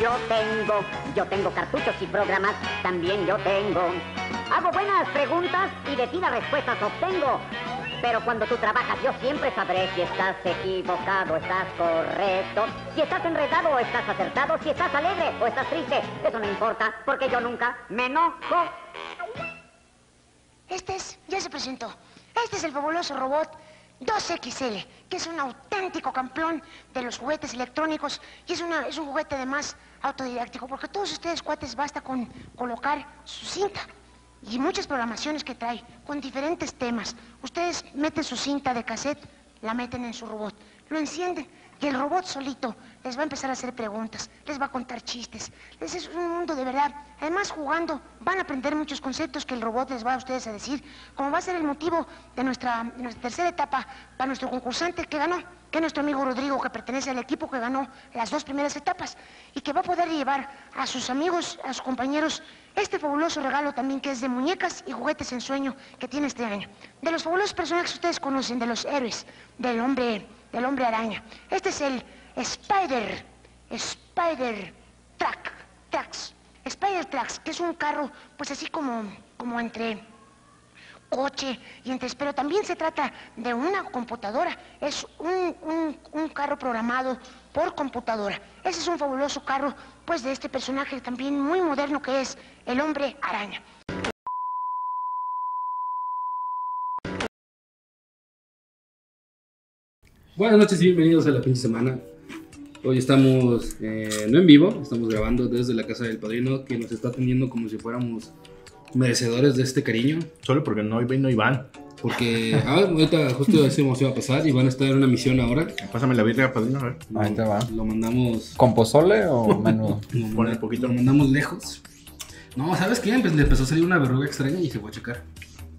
yo tengo. Yo tengo cartuchos y programas, también yo tengo. Hago buenas preguntas y de las respuestas obtengo. Pero cuando tú trabajas yo siempre sabré si estás equivocado, estás correcto, si estás enredado o estás acertado, si estás alegre o estás triste. Eso no importa porque yo nunca me enojo. Este es, ya se presentó. Este es el fabuloso robot 2XL, que es un auténtico campeón de los juguetes electrónicos y es, es un juguete además autodidáctico, porque todos ustedes, cuates, basta con colocar su cinta y muchas programaciones que trae con diferentes temas. Ustedes meten su cinta de cassette, la meten en su robot, lo encienden y el robot solito les va a empezar a hacer preguntas, les va a contar chistes. Ese es un mundo de verdad. Además, jugando, van a aprender muchos conceptos que el robot les va a ustedes a decir, como va a ser el motivo de nuestra, nuestra tercera etapa para nuestro concursante que ganó, que es nuestro amigo Rodrigo, que pertenece al equipo que ganó las dos primeras etapas y que va a poder llevar a sus amigos, a sus compañeros, este fabuloso regalo también que es de muñecas y juguetes en sueño que tiene este año. De los fabulosos personajes que ustedes conocen, de los héroes, del hombre, del hombre araña. Este es el Spider, Spider Track, Tracks, Spider Tracks, que es un carro, pues así como, como entre coche y entre, pero también se trata de una computadora, es un, un, un carro programado por computadora. Ese es un fabuloso carro, pues de este personaje también muy moderno que es el hombre araña. Buenas noches y bienvenidos a la pinche semana. Hoy estamos eh, no en vivo, estamos grabando desde la casa del padrino que nos está atendiendo como si fuéramos merecedores de este cariño. Solo porque no vino Iván. Porque ah, ahorita justo decimos iba a pasar y van a estar en una misión ahora. Pásame la birria, padrino, a ver. Ahí te va. Lo mandamos. ¿Con pozole o menudo? Lo, un poquito. lo mandamos lejos. No, ¿sabes qué? Pues le empezó a salir una verruga extraña y se fue a checar.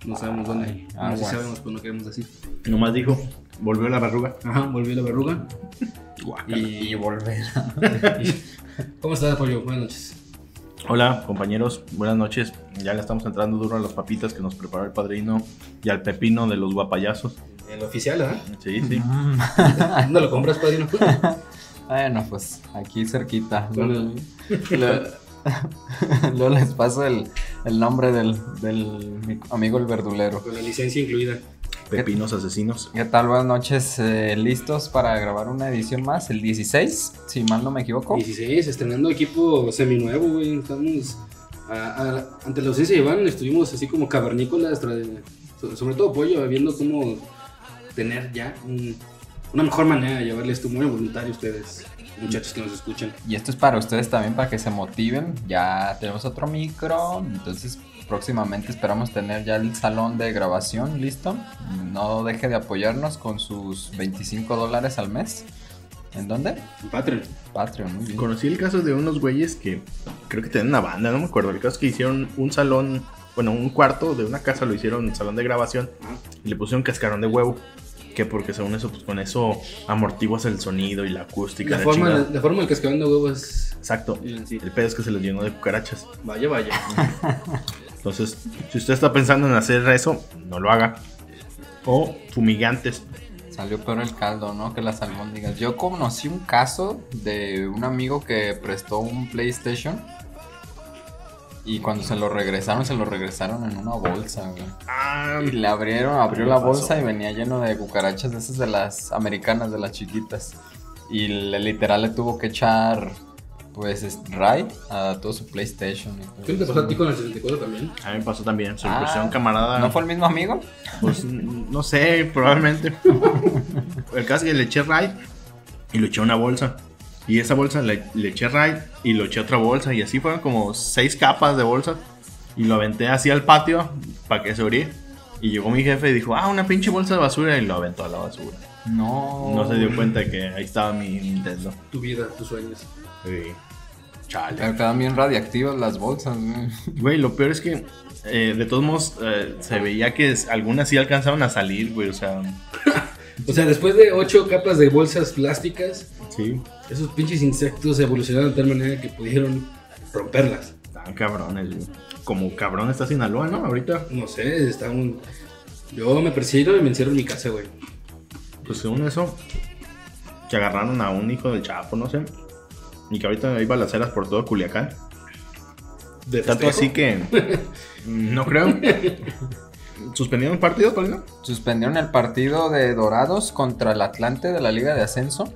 No sabemos dónde. Ah, no sé si sabemos, pero no queremos decir. Nomás dijo, volvió la verruga. Ajá, volvió la verruga. Y, Y. volver. ¿Cómo estás, Pollo? Buenas noches. Hola, compañeros, buenas noches. Ya le estamos entrando duro a las papitas que nos preparó el padrino y al pepino de los guapayazos. El oficial, ¿ah? Sí, sí. ¿Dónde lo compras, padrino? bueno, pues aquí cerquita. luego les paso el, el nombre del, del mi amigo el verdulero. Con la licencia incluida. Pepinos asesinos. ¿Qué tal? Buenas noches. eh, ¿Listos para grabar una edición más? El 16, si mal no me equivoco. 16, estrenando equipo seminuevo, güey. Estamos. a- a- ante la ausencia de Iván, estuvimos así como cavernícolas, sobre todo Pollo, viendo cómo tener ya un- una mejor manera de llevarle esto muy voluntario a ustedes, muchachos que nos escuchan. Y esto es para ustedes también, para que se motiven. Ya tenemos otro micro, entonces próximamente esperamos tener ya el salón de grabación listo. No deje de apoyarnos con sus 25 dólares al mes. ¿En dónde? En Patreon. Patreon, muy bien. Conocí el caso de unos güeyes que creo que tenían una banda, no me acuerdo. El caso es que hicieron un salón, bueno, un cuarto de una casa lo hicieron salón de grabación Ah, y le pusieron cascarón de huevo. Que porque según eso, pues con eso amortiguas el sonido y la acústica. La la forma, chingada. la forma del cascabel de huevo es. Exacto. sí. El pedo es que se les llenó de cucarachas. Vaya, vaya. Entonces, si usted está pensando en hacer eso, no lo haga. O fumigantes. Salió peor el caldo, ¿no? Que las albóndigas. Yo conocí un caso de un amigo que prestó un PlayStation. Y cuando se lo regresaron, se lo regresaron en una bolsa, güey. Ah, Y le abrieron, abrió la pasó. bolsa y venía lleno de cucarachas de esas de las americanas, de las chiquitas. Y le, literal le tuvo que echar, pues, es- raid a todo su PlayStation. y todo ¿Qué te pasó a ti con el 64 también? a mí me pasó también. Se Ah, un camarada. ¿No fue el mismo amigo? Pues n- no sé, probablemente. el caso es que le eché raid y lo eché a una bolsa. Y esa bolsa le, le eché raid y lo eché a otra bolsa. Y así fueron como seis capas de bolsa. Y lo aventé así al patio para que se oríe. Y llegó mi jefe y dijo, ah, una pinche bolsa de basura. Y lo aventó a la basura. No. No se dio cuenta que ahí estaba mi Nintendo. Tu vida, tus sueños. Sí. Chale. Pero quedan bien radiactivas las bolsas, güey. Güey, lo peor es que eh, de todos modos eh, se veía que algunas sí alcanzaban a salir, güey. O sea, O sea, después de ocho capas de bolsas plásticas, sí. esos pinches insectos evolucionaron de tal manera que pudieron romperlas. Estaban cabrones, güey. Como cabrón está Sinaloa, ¿no? Ahorita, No sé, estaban. Yo me persigo y me encierro en mi casa, güey. pues según eso, que agarraron a un hijo del Chapo, no sé. y que ahorita hay balaceras por todo Culiacán. De Tanto así que no creo. ¿Suspendieron partidos, Paulino? Suspendieron el partido de Dorados contra el Atlante de la Liga de Ascenso.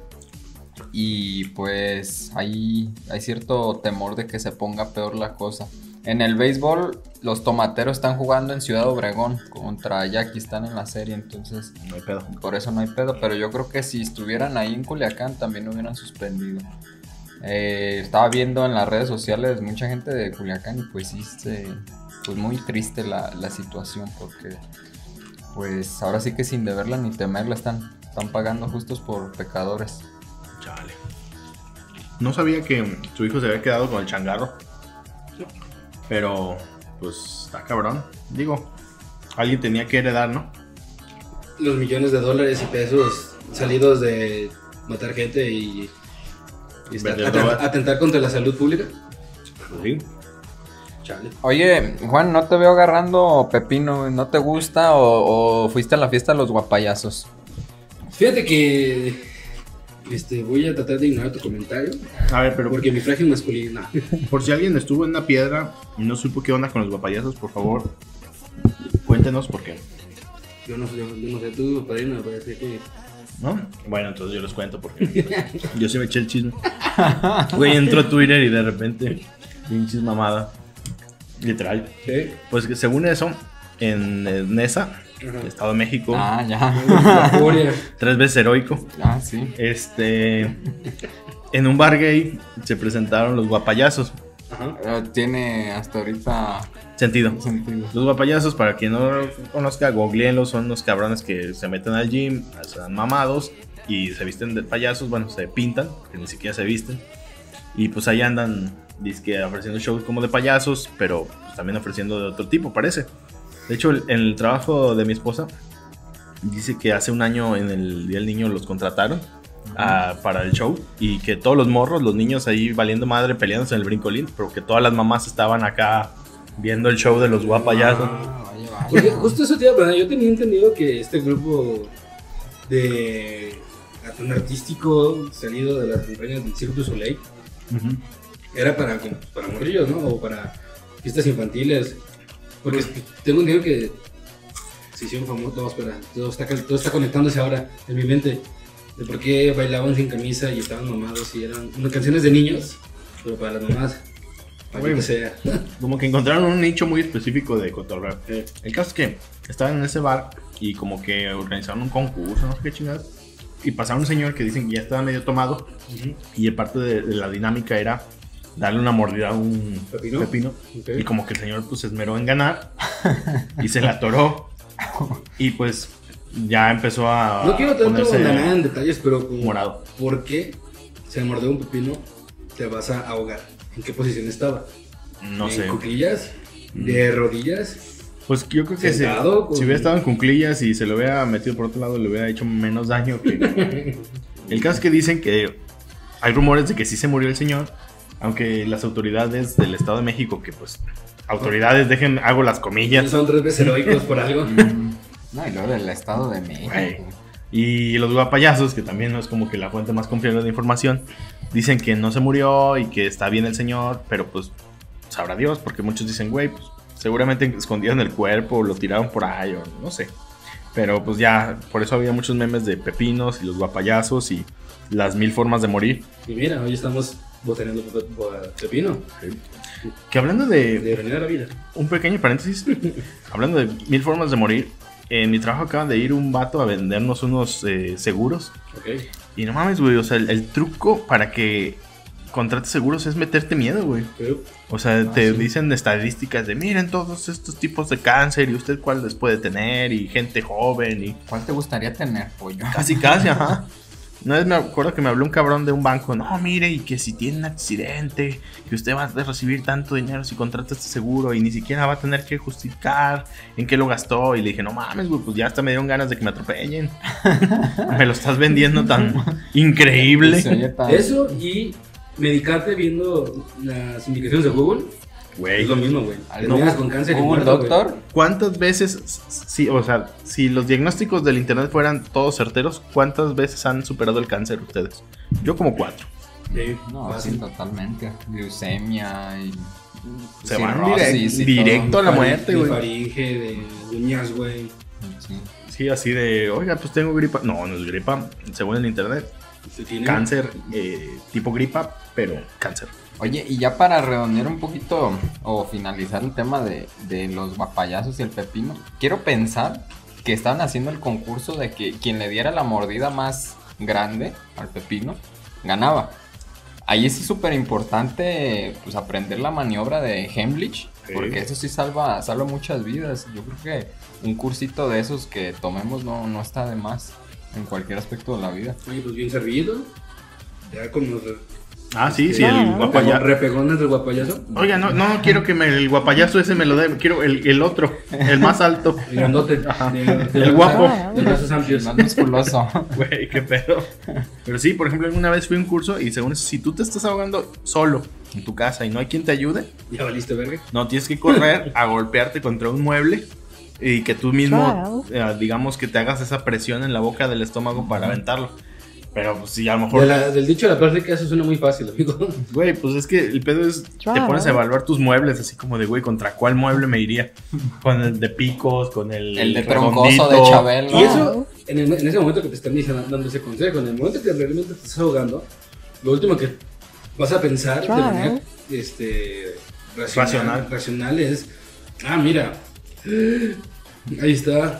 Y pues hay, hay cierto temor de que se ponga peor la cosa. En el béisbol, los tomateros están jugando en Ciudad Obregón contra Jackie, están en la serie, entonces No hay pedo. por eso no hay pedo. Pero yo creo que si estuvieran ahí en Culiacán también hubieran suspendido. Eh, estaba viendo en las redes sociales mucha gente de Culiacán y pues sí, se- pues muy triste la, la situación porque pues ahora sí que sin deberla ni temerla están, están pagando justos por pecadores. Chale. No sabía que su hijo se había quedado con el changarro. Pero, pues, está cabrón. Digo, alguien tenía que heredar, ¿no? Los millones de dólares y pesos salidos de matar gente y, y estar- Vender atent- droga. atentar contra la salud pública. Pues sí. Chale. Oye, Juan, no te veo agarrando pepino, ¿no te gusta o, o fuiste a la fiesta de los guapayazos? Fíjate que este, voy a tratar de ignorar tu comentario A ver, pero porque mi frágil masculino. por si alguien estuvo en una piedra y no supo qué onda con los guapayazos, por favor, cuéntenos por qué. Yo no, yo, yo no sé, tú, padrino, me parece que. ¿No? Bueno, entonces yo les cuento porque yo sí me eché el chisme. Güey, entro a Twitter y de repente, pinches mamada. Literal. ¿Qué? Pues que según eso, en Nesa, Ajá. Estado de México, Ah, ya. Tres veces heroico, Ah, sí. este, en un bar gay se presentaron los guapayazos. Ajá. Eh, Tiene hasta ahorita Sentido. sentido. Los guapayazos, para quien no lo conozca, googleenlos, son los cabrones que se meten al gym, están mamados y se visten de payasos, bueno, se pintan, que ni siquiera se visten. Y pues ahí andan, dizque ofreciendo shows como de payasos, pero pues, también ofreciendo de otro tipo, parece. De hecho, el- en el trabajo de mi esposa, dice que hace un año en el Día del Niño los contrataron ah, para el show y que todos los morros, los niños ahí valiendo madre, peleándose en el brincolín, pero que todas las mamás estaban acá viendo el show de los guapayazos. Ah, vaya, vaya. Porque justo eso te iba a preguntar, Yo tenía entendido que este grupo de artístico salido de las entrañas del Cirque du Soleil Ujú. Era para, para morrillos, ¿no? O para fiestas infantiles. Porque tengo entendido que se hicieron famosos. No, espera, todo está, todo está conectándose ahora en mi mente. De por qué bailaban sin camisa y estaban mamados y eran unas canciones de niños, pero para las mamás. Para Bueno. que sea. Como que encontraron un nicho muy específico de cotorreo. El caso es que estaban en ese bar y como que organizaron un concurso, no sé qué chingados. Y pasaron un señor que dicen que ya estaba medio tomado Ujú. y parte de, de la dinámica era darle una mordida a un ¿Pepino? Y como que el señor pues se esmeró en ganar y se la atoró. Y pues ya empezó a No quiero tanto ponerse andar en detalles, pero como, morado. ¿por qué se mordió un pepino te vas a ahogar? ¿En qué posición estaba? No ¿En sé. Mm. cuclillas? ¿De rodillas? Pues yo creo que con- si hubiera estado en cunclillas y se lo hubiera metido por otro lado, le hubiera hecho menos daño que. el caso es que dicen que hay rumores de que sí se murió el señor, aunque las autoridades del Estado de México, que pues. Autoridades, dejen, hago las comillas. Son tres veces heroicos por algo. No, y luego del Estado de México. Y los guapayazos, que también no es como que la fuente más confiable de información, dicen que no se murió y que está bien el señor, pero pues sabrá Dios, porque muchos dicen, güey, pues seguramente escondieron el cuerpo o lo tiraron por ahí o no sé. Pero pues ya, por eso había muchos memes de pepinos y los guapayazos y las mil formas de morir. Y mira, hoy estamos botaneando pe- pe- pepino. Que hablando de, De venir a la vida. un pequeño paréntesis, hablando de mil formas de morir, en mi trabajo acaba de ir un vato a vendernos unos eh, seguros Ok. Y no mames, güey, o sea, el, el truco para que contrates seguros es meterte miedo, güey. Pero, O sea, te sí. dicen estadísticas de miren todos estos tipos de cáncer y usted cuál les puede tener y gente joven y ¿Cuál te gustaría tener, pollo? casi casi, ajá. Una vez me acuerdo que me habló un cabrón de un banco, no, mire, y que si tiene un accidente, que usted va a recibir tanto dinero si contrata este seguro y ni siquiera va a tener que justificar en qué lo gastó. Y le dije, no mames, güey, pues ya hasta me dieron ganas de que me atropellen. me lo estás vendiendo tan increíble. Eso y medicarte viendo las indicaciones de Google. Güey, Es lo mismo, güey. Algo- Terminas con cáncer y muerto. Doctor. ¿Cuántas veces, sí, o sea, si los diagnósticos del internet fueran todos certeros, cuántas veces han superado el cáncer ustedes? Yo como cuatro. Sí, No, fácil. sí, totalmente. Leucemia y. Se van directo a la muerte, de güey. faringe, de uñas, güey. Sí. Sí, así de, oiga, pues tengo gripa. No, no es gripa, según el internet. Se tiene- Cáncer, eh, tipo gripa, pero cáncer. Oye, y ya para redondear un poquito o finalizar el tema de, de los guapayazos y el pepino, quiero pensar que estaban haciendo el concurso de que quien le diera la mordida más grande al pepino ganaba. Ahí sí es súper importante pues, aprender la maniobra de Hemlich, Sí. porque eso sí salva, salva muchas vidas. Yo creo que un cursito de esos que tomemos no, no está de más en cualquier aspecto de la vida. Oye, pues bien servido. Ya con los Ah, sí, sí, Claro. el guapayazo. repegones del guapayazo. Oiga, no, no quiero que me, el guapayazo ese me lo dé, quiero el, el otro, el más alto. El grandote. El guapo. Brazos amplios. Más musculoso. Güey, qué pedo. Pero sí, por ejemplo, alguna vez fui a un curso y según eso, si tú te estás ahogando solo en tu casa y no hay quien te ayude, Ya valiste verga. no tienes que correr a golpearte contra un mueble y que tú mismo, eh, digamos que te hagas esa presión en la boca del estómago para aventarlo. Pero pues sí, a lo mejor De la- del dicho a la práctica, eso suena muy fácil, amigo. Güey, pues es que el pedo es. Te pones a evaluar tus muebles, así como de, güey, ¿contra cuál mueble me iría? Con el de picos, con el. El de redondito. troncoso de Chabelo. Y eso, en, el- en ese momento que te están diciendo- dando ese consejo, en el momento que realmente te estás ahogando, lo último que vas a pensar de Claro. manera este, racional, Racional. racional es: ah, mira, ahí está,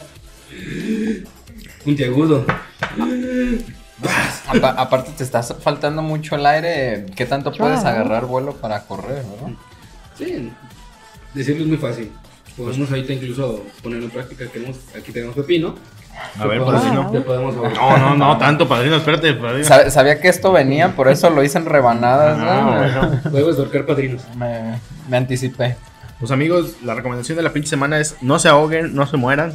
puntiagudo. Apa- aparte te estás faltando mucho el aire. ¿Qué tanto puedes Claro. agarrar vuelo para correr, verdad? Sí, decirlo es muy fácil. Podemos ahorita incluso poner en práctica que tenemos- aquí tenemos pepino. A ver, padrino. No, no, no, tanto, padrino, espérate, padrino. Sab- Sabía que esto venía, por eso lo hice en rebanadas. Ah, ¿no? bueno. Podemos dorcar padrinos. me, me anticipé. Pues amigos, la recomendación de la pinche semana es no se ahoguen, no se mueran.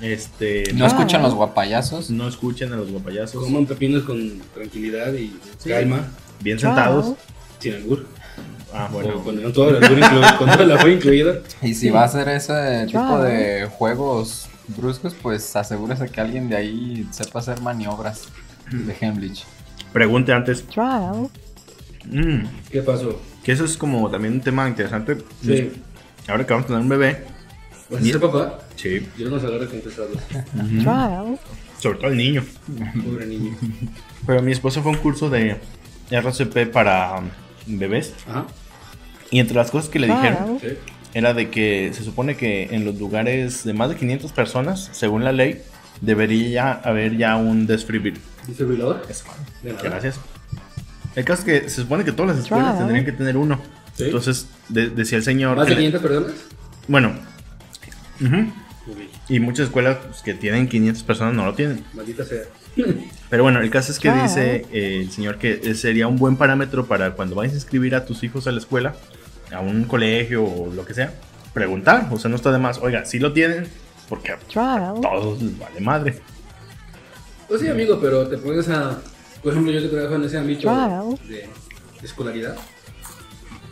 Este. No escuchan los guapayazos. no escuchen a los guapayazos. Coman pepinos con tranquilidad y calma, Bien sentados. sin albur. Ah, Bueno, con, con todo el albur incluido, con todo el albur incluido. Y si va a hacer ese tipo de juegos bruscos, pues asegúrese que alguien de ahí sepa hacer maniobras de Hemlich. Pregunte antes. Trial. Mm, ¿Qué pasó? que eso es como también un tema interesante. Sí. Ahora que vamos a tener un bebé. ¿Vas a ser papá? Sí. Yo nos agarra confesados. Trial. Sobre todo el niño. Pobre niño. Pero mi esposa fue a un curso de RCP para um, bebés. Ajá. Y entre las cosas que le dijeron. Sí. era de que se supone que en los lugares de más de 500 personas, según la ley, debería ya haber ya un desfibrilador. ¿Desfibrilador? De nada. Gracias. El caso es que se supone que todas las escuelas tendrían que tener uno. Sí. Entonces, de- decía el señor... ¿Más de le- 500 personas? Bueno. Y muchas escuelas pues, que tienen 500 personas no lo tienen. Maldita sea. Pero bueno, el caso es que Claro. dice eh, el señor que sería un buen parámetro para cuando vayas a inscribir a tus hijos a la escuela, a un colegio o lo que sea, preguntar. O sea, no está de más, oiga, si lo tienen, porque a todos les vale madre. Pues sí, amigo, pero te pones a. Por ejemplo, yo que trabajo en ese ámbito de, de escolaridad.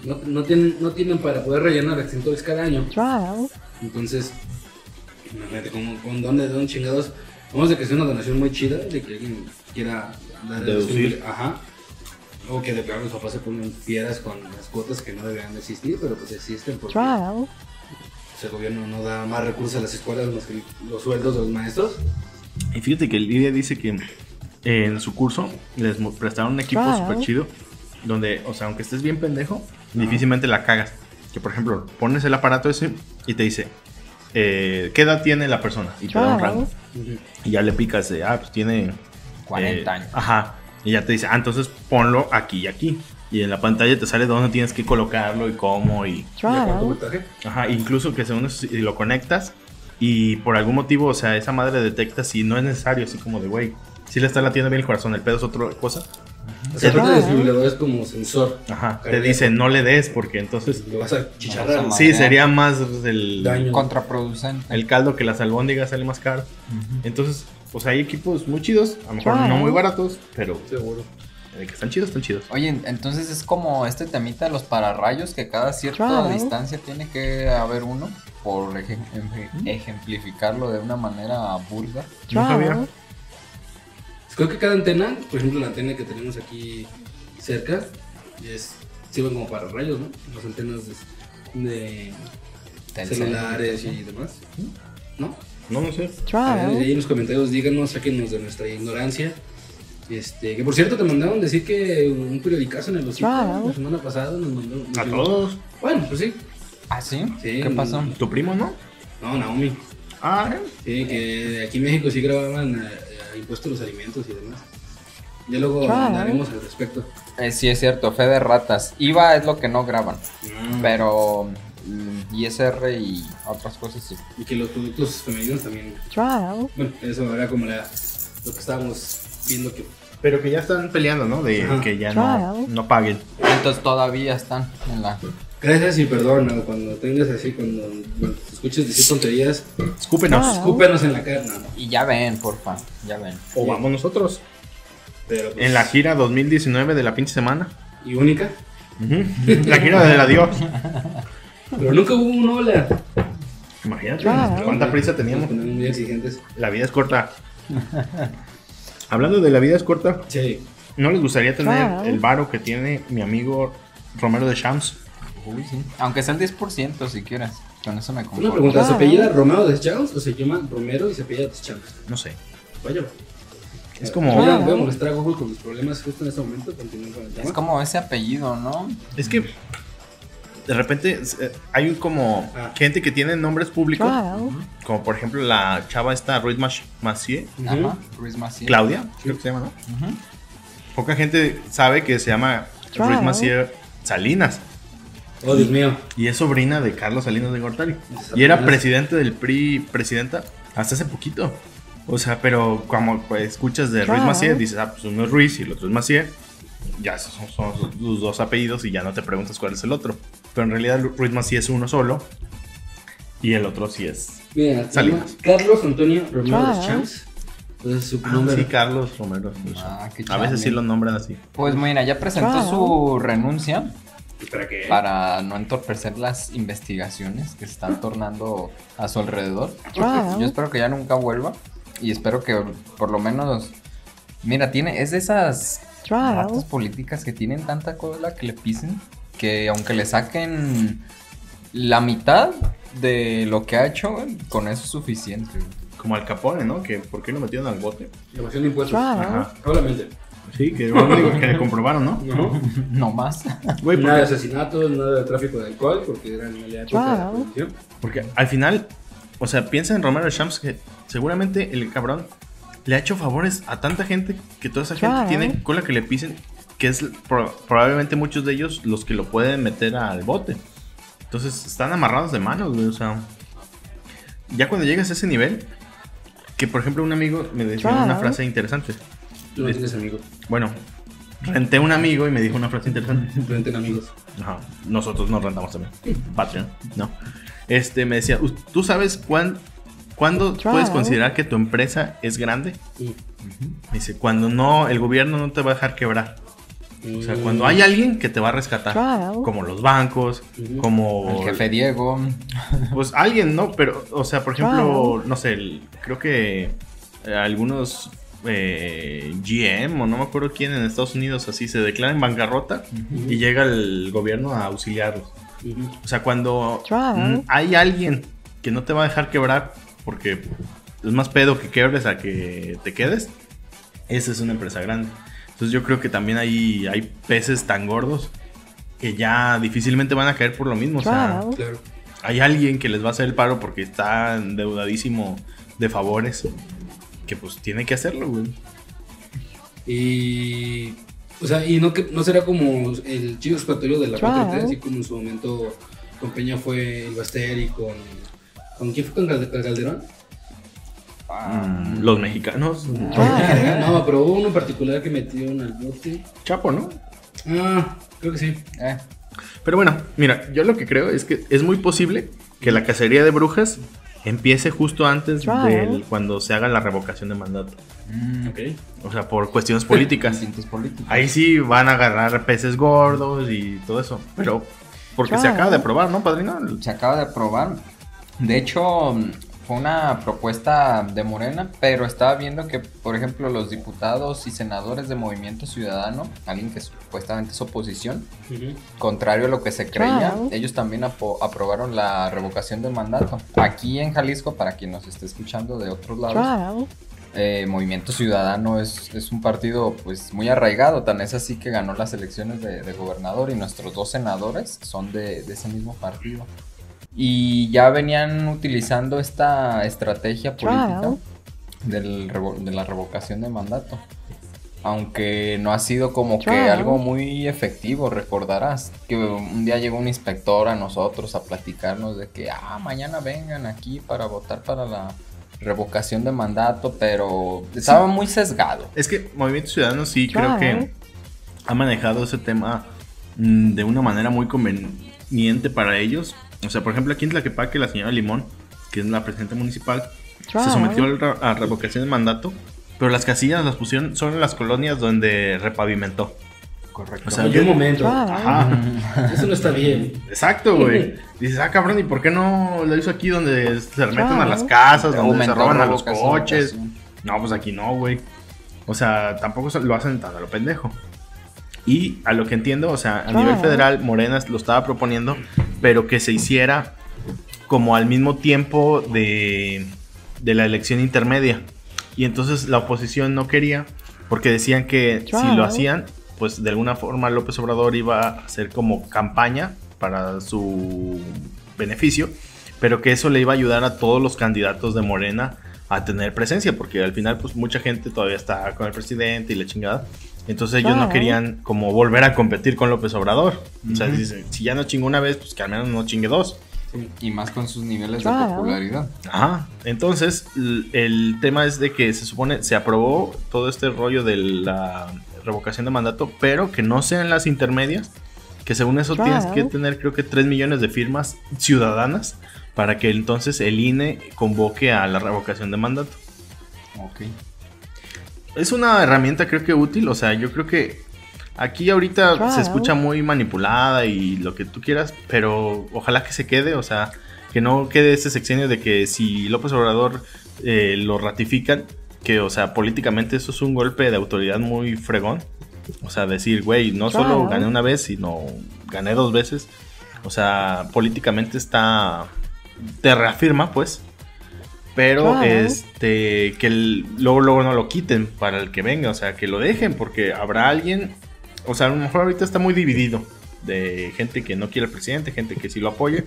No, no, tienen, no tienen para poder rellenar extintores cada año. Trial. Entonces, imagínate con, con dónde, de dónde chingados. Vamos a que sea una donación muy chida, de que alguien quiera dar Deducir. Ajá. O que de plano los papás se ponen fieras con las cuotas que no deberían de existir, pero pues existen porque Trial. pues, el gobierno no da más recursos a las escuelas más que los sueldos de los maestros. Y fíjate que Lidia dice que eh, en su curso les prestaron un equipo súper chido, donde, o sea, aunque estés bien pendejo, difícilmente la cagas. Que por ejemplo, pones el aparato ese y te dice, eh, ¿qué edad tiene la persona? Y te da un Claro. rango. Y ya le picas de, ah, pues tiene 40 eh, años. Ajá. Y ya te dice, ah, entonces ponlo aquí y aquí. Y en la pantalla te sale dónde tienes que colocarlo y cómo. Y, ¿Y a cuánto Trial. voltaje? ajá, incluso que según eso, si lo conectas y por algún motivo, o sea, esa madre detecta si no es necesario, así como de, güey, si le está latiendo bien el corazón, el pedo es otra cosa. Claro. del desfibrilador es como sensor. Ajá, te dice, no le des porque entonces... Lo vas a chicharrar. A Sí, sería más el, Daño. Contraproducente. el caldo que las albóndigas sale más caro. Entonces, pues hay equipos muy chidos, a lo mejor Claro. no muy baratos, pero Seguro. eh, que están chidos, están chidos. Oye, entonces es como este temita de los pararrayos que cada cierta Claro. distancia tiene que haber uno, por ejem- ejem- ejemplificarlo de una manera burda. No sabía. Trial. Creo que cada antena, por ejemplo, la antena que tenemos aquí cerca. Es, sirven como para rayos, ¿no? Las antenas de, celulares y demás. ¿No? No, no sé. A ver, ahí en los comentarios díganos, sáquenos de nuestra ignorancia. Este, que por cierto te mandaron decir que un periodicazo en el hocico la semana pasada nos mandó. nos A todos. Bueno, pues sí. ¿Ah, sí? Sí, ¿Qué pasó? ¿Tu primo no? No, Naomi. Ah, Sí, que aquí en México sí grababan eh, impuestos a los alimentos y demás. Ya luego hablaremos al respecto. Eh, sí, es cierto, fe de ratas. IVA es lo que no graban, Mm. pero mm, ISR y otras cosas sí. Y que los productos femeninos también. Bueno, eso era como la, lo que estábamos viendo que. pero que ya están peleando, ¿no? De Ajá. que ya no, no paguen. Entonces todavía están en la... Gracias y perdón, ¿no? cuando tengas así, cuando, te escuches decir tonterías, Escúpenos. escúpenos en la cara. No. Y ya ven, porfa, ya ven. O vamos nosotros. Pero, pues, En la gira 2019 de la pinche semana. Y única. La gira del adiós. Pero nunca hubo un hola. Imagínate cuánta prisa teníamos. Muy exigentes. La vida es corta. Hablando de la vida es corta, Sí. ¿no les gustaría tener el varo que tiene mi amigo Romero de Shams? Uy, sí. Aunque sea el 10% si quieres. Con eso me Una conformo. pregunta, ¿se apellida Romero de Champs o se llama Romero y se apellida de Champs? No sé. Vaya. Es como- Voy a, voy a molestar a Google con los problemas justo en este momento. Continúen con el tema. Es como ese apellido, ¿no? Es que de repente eh, hay un como Ah. gente que tiene nombres públicos, como por ejemplo la chava esta Ruiz Macié. Ajá. Ruiz. Claudia, creo que se llama, ¿no? Poca gente sabe que se llama Ruiz Macié Salinas Oh, Dios mío. y es sobrina de Carlos Salinas de Gortari. Y era presidente del PRI, presidenta, hasta hace poquito. O sea, pero como pues, escuchas de Ruiz Macié, dices, ah, pues uno es Ruiz y el otro es Macié. Ya son, son los dos apellidos y ya no te preguntas cuál es el otro. Pero en realidad Ruiz Macié es uno solo y el otro sí es. Mira, Salinas. Carlos Antonio Romero de Champs. Entonces su Ah, nombre. sí, Carlos Romero. Ah, qué A veces sí lo nombran así. Pues mira, ya presentó su renuncia ¿Para qué? para no entorpecer las investigaciones que se están tornando a su alrededor. Yo espero que ya nunca vuelva y espero que por lo menos, mira, tiene es de esas ratas políticas que tienen tanta cola que le pisen que aunque le saquen la mitad de lo que ha hecho, con eso es suficiente. Como Al Capone, ¿no? Que ¿Por qué lo metieron al bote? Evasión de impuestos. Ajá. Probablemente. Sí, que lo único que le comprobaron, ¿no? No. No más. Güey, nada de asesinatos, nada de tráfico de alcohol, porque era en la época de la prohibición. porque al final, o sea, piensa en Romero Shams que seguramente el cabrón le ha hecho favores a tanta gente que toda esa gente tiene cola que le pisen, que es pro- probablemente muchos de ellos los que lo pueden meter al bote. Entonces están amarrados de manos, güey, o sea. Ya cuando llegas a ese nivel, que por ejemplo un amigo me decía una frase interesante. Tú no tienes amigos. Bueno, renté un amigo y me dijo una frase interesante. Frente amigos. Ajá, nosotros nos rentamos también. Patreon, no. Este me decía, "¿Us- ¿tú sabes cuán, cuándo puedes considerar que tu empresa es grande? Sí. Me dice, cuando no, el gobierno no te va a dejar quebrar. O sea, cuando hay alguien que te va a rescatar, como los bancos, como El jefe Diego. pues alguien, ¿no? Pero, o sea, por ejemplo, no sé, el- creo que algunos eh, GM o no me acuerdo quién en Estados Unidos así se declaran en bancarrota y llega el gobierno a auxiliarlos. O sea, cuando hay alguien que no te va a dejar quebrar porque es más pedo que quebres a que te quedes, esa es una empresa grande. Entonces yo creo que también hay, hay peces tan gordos que ya difícilmente van a caer por lo mismo. O sea, Claro. hay alguien que les va a hacer el paro porque está endeudadísimo de favores. Que pues tiene que hacerlo, güey. Y. O sea, y no, que, no será como el chivo expiatorio de la 4T, así como en su momento con Peña fue el Baster y con. ¿Con quién fue con Calde- Calderón? Mm, Los mexicanos. No, pero hubo uno en particular que metieron al bote. Chapo, ¿no? Ah, creo que sí. Eh, Pero bueno, mira, yo lo que creo es que es muy posible que la cacería de brujas empiece justo antes de cuando se haga la revocación de mandato. mm, Ok. O sea, por cuestiones políticas. políticos. Ahí sí van a agarrar peces gordos y todo eso. Pero porque se acaba de aprobar, ¿no, padrino? Se acaba de aprobar. De hecho, fue una propuesta de Morena, pero estaba viendo que, por ejemplo, los diputados y senadores de Movimiento Ciudadano, alguien que supuestamente es oposición, contrario a lo que se creía, ellos también aprobaron la revocación del mandato. Aquí en Jalisco, para quien nos esté escuchando de otros lados, eh, Movimiento Ciudadano es, es un partido pues muy arraigado, tan es así que ganó las elecciones de, de gobernador y nuestros dos senadores son de, de ese mismo partido. Y ya venían utilizando esta estrategia política del revo- de la revocación de mandato. Aunque no ha sido como que algo muy efectivo, recordarás que un día llegó un inspector a nosotros a platicarnos de que, ah, mañana vengan aquí para votar para la revocación de mandato, pero estaba muy sesgado. Es que Movimiento Ciudadano sí creo que ha manejado ese tema mm, de una manera muy conveniente para ellos. O sea, por ejemplo, aquí en Tlaquepaque la señora Limón, que es la presidenta municipal, se sometió a revocación de mandato, pero las casillas las pusieron solo en las colonias donde repavimentó. Correcto. O sea, Oye, yo- un momento. Ajá. Eso no está bien. Exacto, güey. Dices, ah, cabrón, ¿y por qué no lo hizo aquí donde se meten a las casas, donde se roban a los coches? No, pues aquí no, güey. O sea, tampoco se- lo hacen tan a lo pendejo. Y a lo que entiendo, o sea, a Claro. nivel federal, Morena lo estaba proponiendo, pero que se hiciera como al mismo tiempo de, de la elección intermedia. Y entonces la oposición no quería, porque decían que si lo hacían, pues de alguna forma López Obrador iba a hacer como campaña para su beneficio, pero que eso le iba a ayudar a todos los candidatos de Morena a tener presencia, porque al final pues mucha gente todavía está con el presidente y la chingada. Entonces ellos no querían como volver a competir con López Obrador. O sea, dicen, si ya no chingó una vez, pues que al menos no chingue dos. Y más con sus niveles de popularidad. Ajá. Entonces, el tema es de que se supone, se aprobó todo este rollo de la revocación de mandato, pero que no sean las intermedias, que según eso Claro. tienes que tener creo que 3 millones de firmas ciudadanas para que entonces el INE convoque a la revocación de mandato. Ok. Es una herramienta creo que útil, o sea, yo creo que aquí ahorita se escucha muy manipulada y lo que tú quieras, pero ojalá que se quede, o sea, que no quede ese sexenio de que si López Obrador eh, lo ratifican, que, o sea, políticamente eso es un golpe de autoridad muy fregón. O sea, decir, güey, no solo gané una vez, sino gané dos veces. O sea, políticamente está. Te reafirma, pues. Pero Claro. este. Que el- luego, luego no lo quiten para el que venga. O sea, que lo dejen. Porque habrá alguien. O sea, a lo mejor ahorita está muy dividido. De gente que no quiere al presidente, gente que sí lo apoya.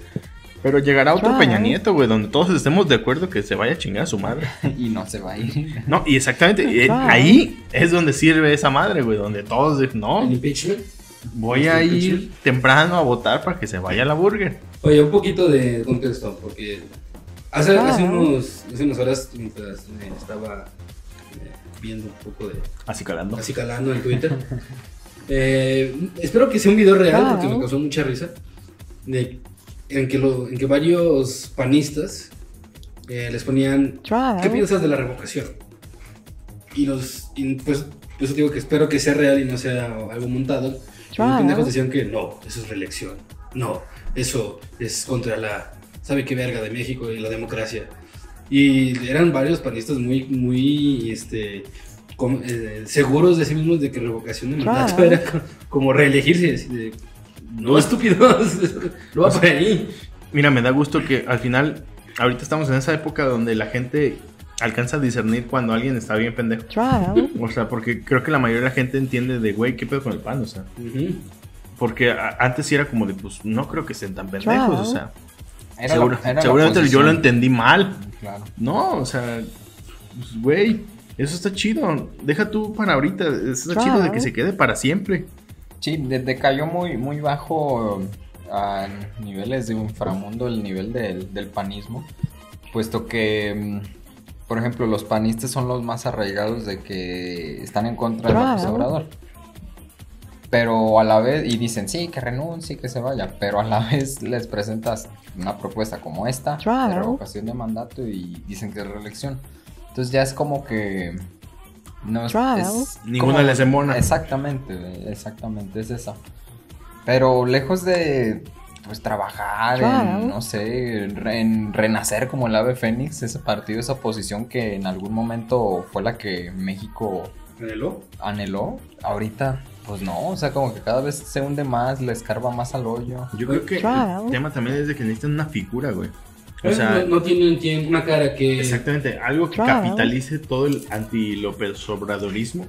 Pero llegará otro Claro. Peña Nieto, güey, donde todos estemos de acuerdo que se vaya a chingar a su madre. y no se va a ir. No, y exactamente, eh, Claro. ahí es donde sirve esa madre, güey, donde todos dicen, no, El impeachment. voy a ir temprano a votar para que se vaya a la burger. Oye, un poquito de contexto, porque hace, hace, unos, hace unas horas, mientras eh, estaba eh, viendo un poco de Así calando. así calando en Twitter, eh, espero que sea un video real porque me causó mucha risa, de, en, que lo, en que varios panistas eh, les ponían. ¿Qué piensas de la revocación? Y los, y pues, por eso digo que espero que sea real y no sea algo montado. Y los pendejos decían que no, eso es reelección. No, eso es contra la, ¿sabe qué verga de México y la democracia? Y eran varios panistas muy, muy, este, com- eh, seguros de sí mismos de que revocación de mandato Claro. era co- como reelegirse. de, no, estúpidos, lo va por ahí. Mira, me da gusto que al final, ahorita estamos en esa época donde la gente alcanza a discernir cuando alguien está bien pendejo. Claro. O sea, porque creo que la mayoría de la gente entiende de, güey, ¿qué pedo con el pan? O sea, porque antes sí era como de, pues, no creo que estén tan pendejos, Claro. o sea, Era seguro- la- era la seguramente yo lo entendí mal. Claro. No, o sea, pues, güey, eso está chido. Deja tú para ahorita, eso está Claro. chido de que se quede para siempre. Sí, de- decayó muy, muy bajo a niveles de inframundo el nivel del, del panismo, puesto que, mm, por ejemplo, los panistas son los más arraigados de que están en contra de López Claro. Obrador. Pero a la vez, y dicen, sí, que renuncie, que se vaya, pero a la vez les presentas una propuesta como esta, de Claro. revocación de mandato, y dicen que es reelección. Entonces ya es como que... No es, Claro. es Ninguna como- les embona. Exactamente, exactamente, es esa. Pero lejos de pues trabajar, Claro. en, no sé, en renacer como el ave fénix, ese partido, esa posición que en algún momento fue la que México ¿Anheló? anheló. Ahorita, pues no, o sea, como que cada vez se hunde más, le escarba más al hoyo. Yo creo que el tema también es de que necesitan una figura, güey. O sea, no, no tienen, tienen una cara que, exactamente, algo que capitalice todo el anti-López Obradorismo.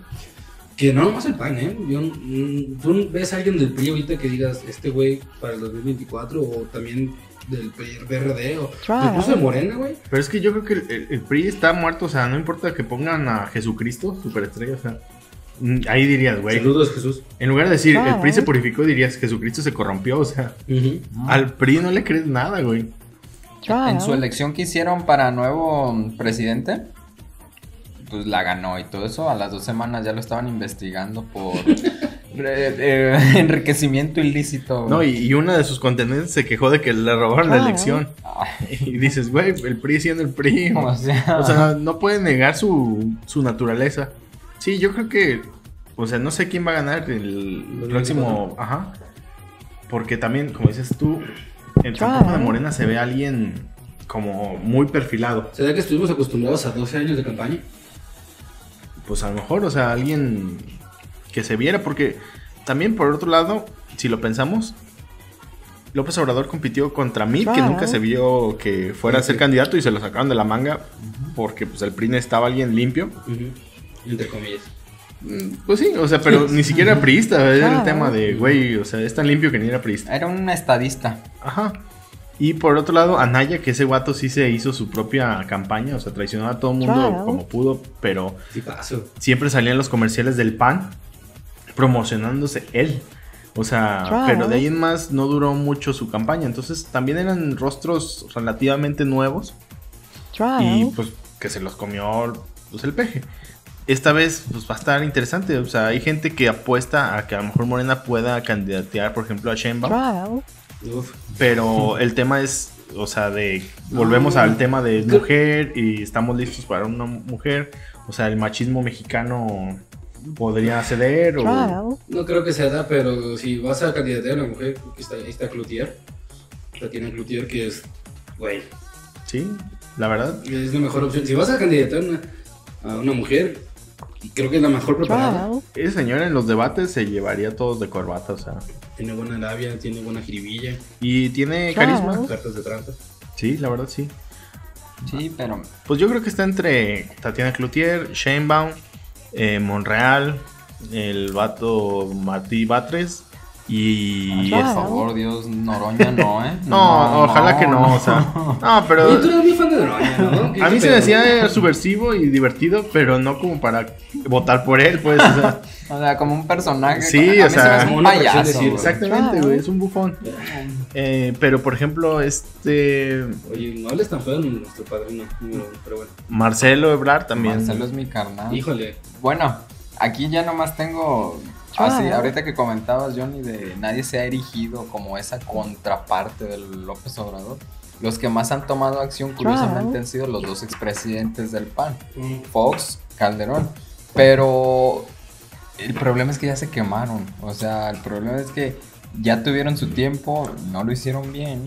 que no nomás el PAN, ¿eh? Yo, mm, ¿Tú ves a alguien del PRI ahorita que digas, este güey para el 2024 o también del PRD o incluso de Morena, güey? Pero es que yo creo que el, el- el PRI está muerto, o sea, no importa que pongan a Jesucristo, superestrella, o sea, ahí dirías, güey. Saludos, Jesús. En lugar de decir, el Claro. PRI se purificó, dirías, Jesucristo se corrompió, o sea, al PRI no le crees nada, güey. En su elección que hicieron para nuevo presidente, pues la ganó y todo eso. A las dos semanas ya lo estaban investigando por eh, enriquecimiento ilícito. No, y, y una de sus contendientes se quejó de que le robaron la Claro. elección. Ay, Y dices, güey, el PRI siendo el PRI. o sea, O sea, no puede negar su, su naturaleza. Sí, yo creo que, o sea, no sé quién va a ganar el 2024. próximo, ajá. Porque también, como dices tú, en el campo de Morena se ve a alguien como muy perfilado. ¿Será que estuvimos acostumbrados a 12 años de campaña? Pues a lo mejor, o sea, alguien que se viera, porque también por otro lado, si lo pensamos, López Obrador compitió contra Mid, que nunca se vio que fuera a ser Sí. candidato y se lo sacaron de la manga porque pues el PRI necesitaba alguien limpio. Entre comillas. Mm, Pues sí, o sea, pero ni siquiera era priista, era el tema de, güey, o sea, es tan limpio que ni era priista. era un estadista. Ajá. Y por otro lado, Anaya, que ese guato sí se hizo su propia campaña, o sea, traicionó a todo el mundo Claro. como pudo, pero Sí, siempre salían los comerciales del PAN promocionándose él. O sea, Claro. pero de ahí en más no duró mucho su campaña. Entonces también eran rostros relativamente nuevos y pues que se los comió pues, el peje. Esta vez pues va a estar interesante. O sea, hay gente que apuesta a que a lo mejor Morena pueda candidatear, por ejemplo, a Sheinbaum. Pero el tema es, o sea, de volvemos No. al tema de mujer y estamos listos para una mujer. O sea, el machismo mexicano podría ceder o No creo que se da, pero si vas a candidatear a una mujer, que está, ahí está Cloutier. Tatiana Cloutier, que es, güey, sí, la verdad. es la mejor opción. Si vas a candidatar una- a una mujer, creo que es la mejor preparada. Esa señora en los debates se llevaría a todos de corbata, o sea. Tiene buena labia, tiene buena jiribilla, Y tiene carisma. cartas de trampa. Sí, la verdad sí. Sí, pero Pues yo creo que está entre Tatiana Cloutier, Sheinbaum, eh, Monreal, el vato Martí Batres y... por Claro. favor, Dios, Noroña no, ¿eh? No, ojalá que no, o sea... No, pero... Oye, tú eres muy fan de Noroña, ¿no? ¿Qué- A mí se me hacía subversivo y divertido, pero no como para votar por él, pues. O sea, O sea, como un personaje. Sí, a mí o se sea, me como un payaso. Güey. exactamente, Claro. güey, es un bufón. Eh, pero, por ejemplo, este. Oye, no hables tan feo nuestro padrino, no, pero bueno. Marcelo Ebrard también. Marcelo es mi carnal. Híjole, Bueno, aquí ya nomás tengo. Claro. Así, ahorita que comentabas, Johnny, de nadie se ha erigido como esa contraparte del López Obrador. Los que más han tomado acción, curiosamente, han sido los dos expresidentes del PAN, Mm. Fox, Calderón. Pero el problema es que ya se quemaron. O sea, el problema es que ya tuvieron su tiempo, no lo hicieron bien.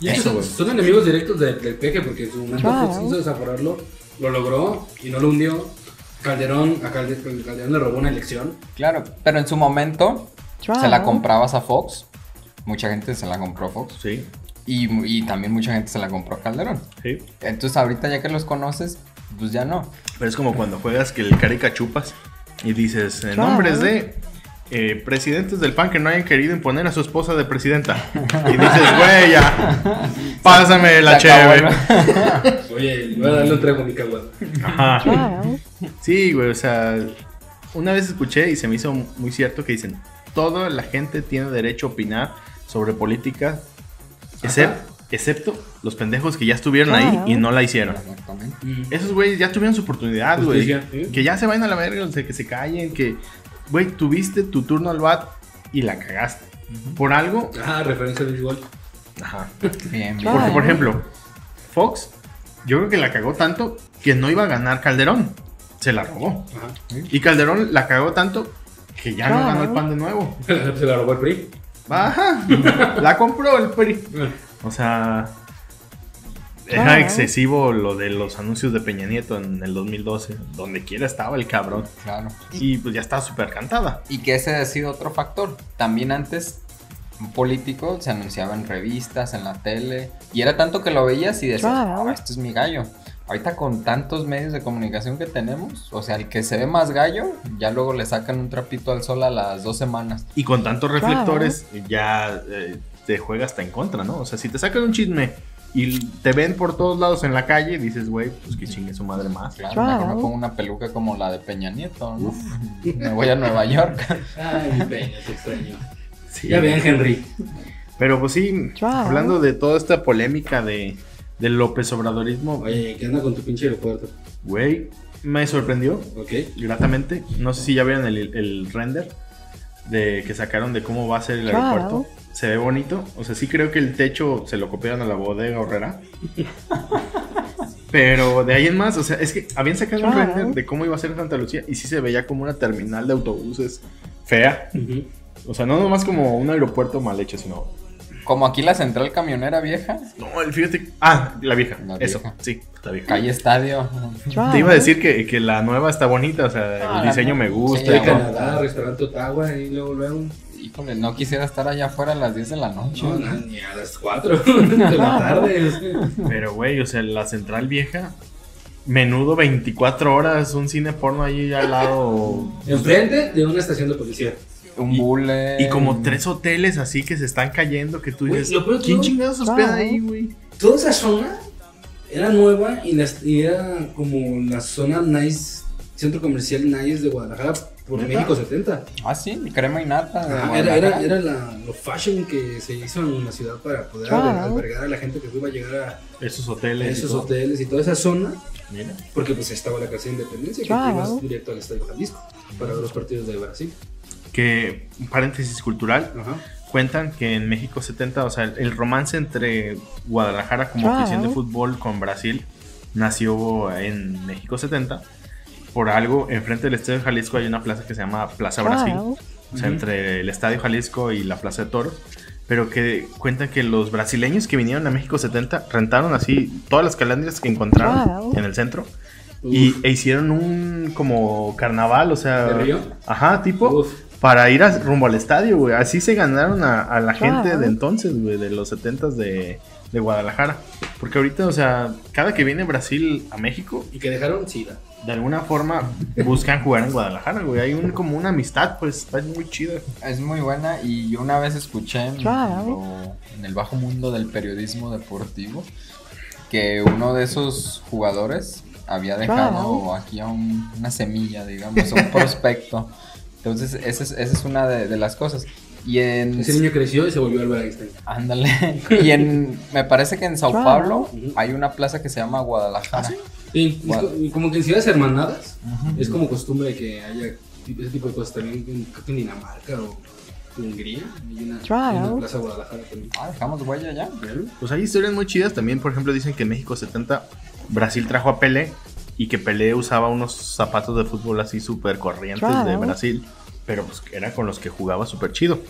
Y Eso, son, enemigos directos del, del peje porque en su momento quiso desaforarlo, lo logró y no lo hundió. Calderón, a Calde- Calderón le robó una elección. Claro, pero en su momento se la comprabas a Fox. Mucha gente se la compró a Fox. Sí, Y, y también mucha gente se la compró a Calderón. sí. Entonces ahorita ya que los conoces, pues ya no. Pero es como cuando juegas que el carica chupas y dices, en Claro. nombres de eh, presidentes del PAN que no hayan querido imponer a su esposa de presidenta. Y dices, güey, ya, pásame la el- Oye, voy a darle un trago a mi caguada. Ajá. Sí, güey, o sea, una vez escuché y se me hizo muy cierto que dicen, toda la gente tiene derecho a opinar sobre política, excep- excepto los pendejos que ya estuvieron Claro. ahí y no la hicieron. Exactamente. Esos güeyes ya tuvieron su oportunidad, güey. Que ya se vayan a la verga, o sea, que se callen, que, güey, tuviste tu turno al bat y la cagaste. Por algo, Ah, referencia de igual. ajá. Bien, bien. Porque, por ejemplo, Fox, yo creo que la cagó tanto que no iba a ganar Calderón. Se la robó. Ajá. Y Calderón la cagó tanto que ya no ganó el pan de nuevo. Se la robó el PRI. Ajá, la compró el PRI. O sea, era Claro. excesivo lo de los anuncios de Peña Nieto en el 2012. Donde quiera estaba el cabrón. Claro. Y pues ya estaba súper cantada. Y que ese ha sido otro factor. También antes un político se anunciaba en revistas, en la tele, y era tanto que lo veías y decías, Claro. "Ah, este es mi gallo. Ahorita con tantos medios de comunicación que tenemos, o sea, el que se ve más gallo, ya luego le sacan un trapito al sol a las dos semanas. Y con tantos reflectores ya eh, te juega hasta en contra, ¿no? O sea, si te sacan un chisme y te ven por todos lados en la calle, dices, güey, pues que chingue su madre más. Claro, Claro. mejor me pongo una peluca como la de Peña Nieto, ¿no? Me voy a Nueva York. Ay, peña, te extraño. Sí. Ya ven, Henry. Pero pues sí, Claro. hablando de toda esta polémica de, del López Obradorismo, Oye, ¿qué anda con tu pinche aeropuerto? güey, me sorprendió ¿Ok? gratamente. No sé si ya vieron el, el render de que sacaron de cómo va a ser el Claro. aeropuerto. Se ve bonito. O sea, sí creo que el techo se lo copiaron a la bodega horrera. Pero de ahí en más, o sea, es que habían sacado un Claro. render de cómo iba a ser Santa Lucía y sí se veía como una terminal de autobuses fea. O sea, no nomás como un aeropuerto mal hecho, sino Como aquí la central camionera vieja, No, el fíjate. Ah, la vieja. La Eso, vieja. sí, la vieja. calle estadio. Te iba a decir que, que la nueva está bonita, o sea, Ah, el diseño me gusta. Sí. Canadá, restaurante Ottawa, y luego, luego. Híjole, no quisiera estar allá afuera a las 10 de la noche. No, no, ni a las 4 de la tarde. Pero, güey, o sea, la central vieja, menudo 24 horas, un cine porno ahí al lado. Enfrente de una estación de policía. Un Y- bule. Y como tres hoteles así que se están cayendo, que tú Güey, dices, lo peor de ¿quién chingados se hospeda Claro. ahí, güey? Toda esa zona era nueva y, las- y era como la zona nice, centro comercial nice de Guadalajara por ¿Neta? México 70. Ah, sí, crema y nata. Ajá, era era, era la, lo fashion que se hizo en la ciudad para poder Claro. alber- albergar a la gente que iba a llegar a Esos hoteles. y esos todo. hoteles y toda esa zona, Mira. porque pues estaba la cárcel de Independencia, que Claro. ibas directo al Estadio Jalisco para ver los partidos de Brasil. Que, un paréntesis cultural, Ajá. cuentan que en México 70, o sea, el, el romance entre Guadalajara como Claro. afición de fútbol con Brasil nació en México 70. Por algo, enfrente del Estadio Jalisco hay una plaza que se llama Plaza Brasil. O sea, entre el Estadio Jalisco y la Plaza de Toros. Pero que cuentan que los brasileños que vinieron a México 70 rentaron así todas las calandrias que encontraron Claro. en el centro. Y, e hicieron un como carnaval, o sea... ¿De Río? Ajá, tipo... Uf. Para ir a- rumbo al estadio, güey. Así se ganaron a, a la gente de entonces, güey, de los 70 de, de Guadalajara. Porque ahorita, o sea, cada que viene Brasil a México, Y que dejaron SIDA. de alguna forma buscan jugar en Guadalajara, güey. Hay un, como una amistad, pues, está muy chida. Es muy buena y yo una vez escuché en, lo- en el bajo mundo del periodismo deportivo que uno de esos jugadores había dejado Claro. aquí a un- una semilla, digamos, un prospecto. Entonces, esa es, esa es una de, de las cosas. Y en... Ese niño creció y se volvió Albert Einstein. Ándale. Y en... Me parece que en Sao Claro. Paulo hay una plaza que se llama Guadalajara. Sí, es Guau. co- y como que en ciudades hermanadas Ujú. es como costumbre que haya ese tipo de cosas también en, creo que en Dinamarca o Hungría. Hay una, Claro. hay una plaza Guadalajara también. Ah, dejamos huella ya. Pues hay historias muy chidas también. Por ejemplo, dicen que en México 70 Brasil trajo a Pelé y que Pelé usaba unos zapatos de fútbol así súper corrientes de. Brasil. Pero pues era con los que jugaba súper chido.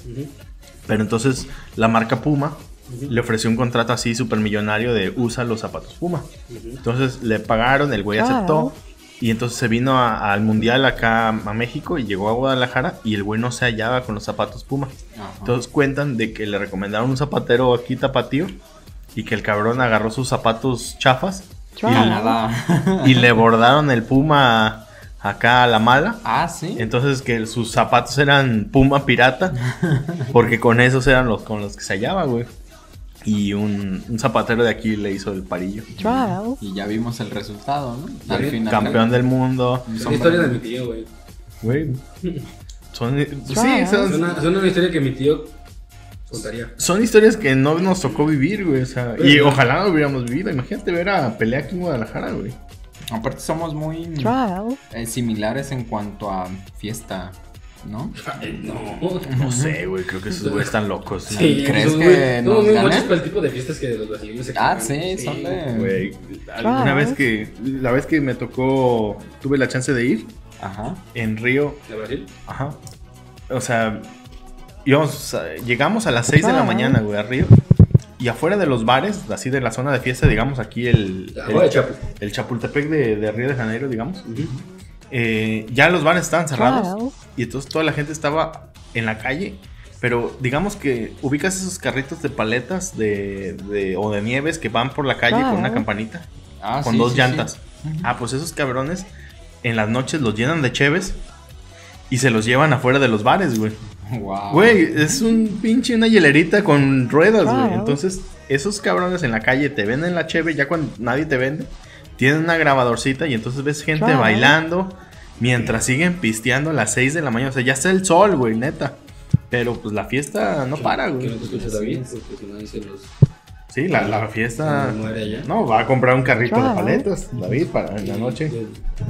Pero entonces la marca Puma le ofreció un contrato así súper millonario de usa los zapatos Puma. Entonces le pagaron, el güey Claro. aceptó. Y entonces se vino a- al mundial acá a México y llegó a Guadalajara y el güey no se hallaba con los zapatos Puma. Ajá. Entonces cuentan de que le recomendaron un zapatero aquí tapatío y que el cabrón agarró sus zapatos chafas Y le bordaron el Puma acá a la mala. ah, sí. Entonces que sus zapatos eran Puma pirata porque con esos eran los con los que se hallaba, güey. Y un, un zapatero de aquí le hizo el parillo. Y ya vimos el resultado, ¿no? Al Sí, final. Campeón del mundo. Es la historia de mi tío, güey. Güey. Son, sí. Es son, una, es una historia que mi tío contaría. son historias que no nos tocó vivir, güey. O sea, y ojalá lo hubiéramos vivido. Imagínate ver a pelea aquí en Guadalajara, güey. Aparte somos muy eh, similares en cuanto a fiesta, ¿no? No. No sé, güey. Creo que esos güeyes están locos. Sí, ¿Crees que somos nos ganen? machos para el tipo de fiestas que los brasileños se Ah, sí, son de... Güey, alguna vez que, la vez que me tocó, tuve la chance de ir Ajá. en Río, ¿De Brasil? ajá, o sea, íbamos llegamos a las 6 de la mañana, güey, a Río. Y afuera de los bares, así de la zona de fiesta, digamos, aquí el, el, Chapultepec de, de Río de Janeiro, digamos. eh, ya los bares estaban cerrados. Y entonces toda la gente estaba en la calle. Pero digamos que ubicas esos carritos de paletas de, de- o de nieves que van por la calle con una campanita Ah, con sí, dos sí, llantas. sí. Ah, pues esos cabrones en las noches los llenan de cheves y se los llevan afuera de los bares, güey. Wow. Güey, es un pinche una hielerita con ruedas, güey. Entonces, esos cabrones en la calle te venden la cheve ya cuando nadie te vende. Tienen una grabadorcita y entonces ves gente bailando mientras siguen pisteando a las 6 de la mañana. O sea, ya está el sol, güey, neta. Pero pues la fiesta no para, Que güey. no te escuches David, porque si no los. Sí, la, la fiesta. Se muere allá. No, va a comprar un carrito de paletas, David, para en la noche.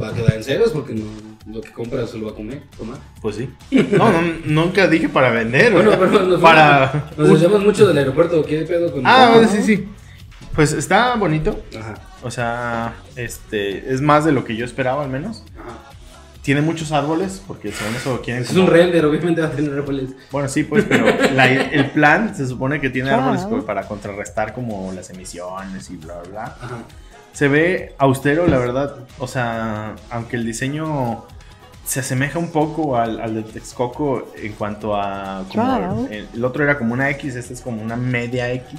Va a quedar en ceros porque no, lo que compra se lo va a comer, tomar. Pues sí. No, no, nunca dije para vender, Bueno, pero nos, para. nos mucho del aeropuerto. ¿Qué pedo con Ah, sí, sí. Pues está bonito. Ajá. O sea, este es más de lo que yo esperaba al menos. Ajá. Tiene muchos árboles porque según eso quieren. Es como- un render, obviamente va a tener árboles. Bueno, sí, pues, pero la- el plan se supone que tiene Claro. árboles como para contrarrestar como las emisiones y bla, bla, bla. Ajá. Se ve austero, la verdad. O sea, aunque el diseño se asemeja un poco al, al de Texcoco en cuanto a... como el, el otro era como una X, este es como una media X.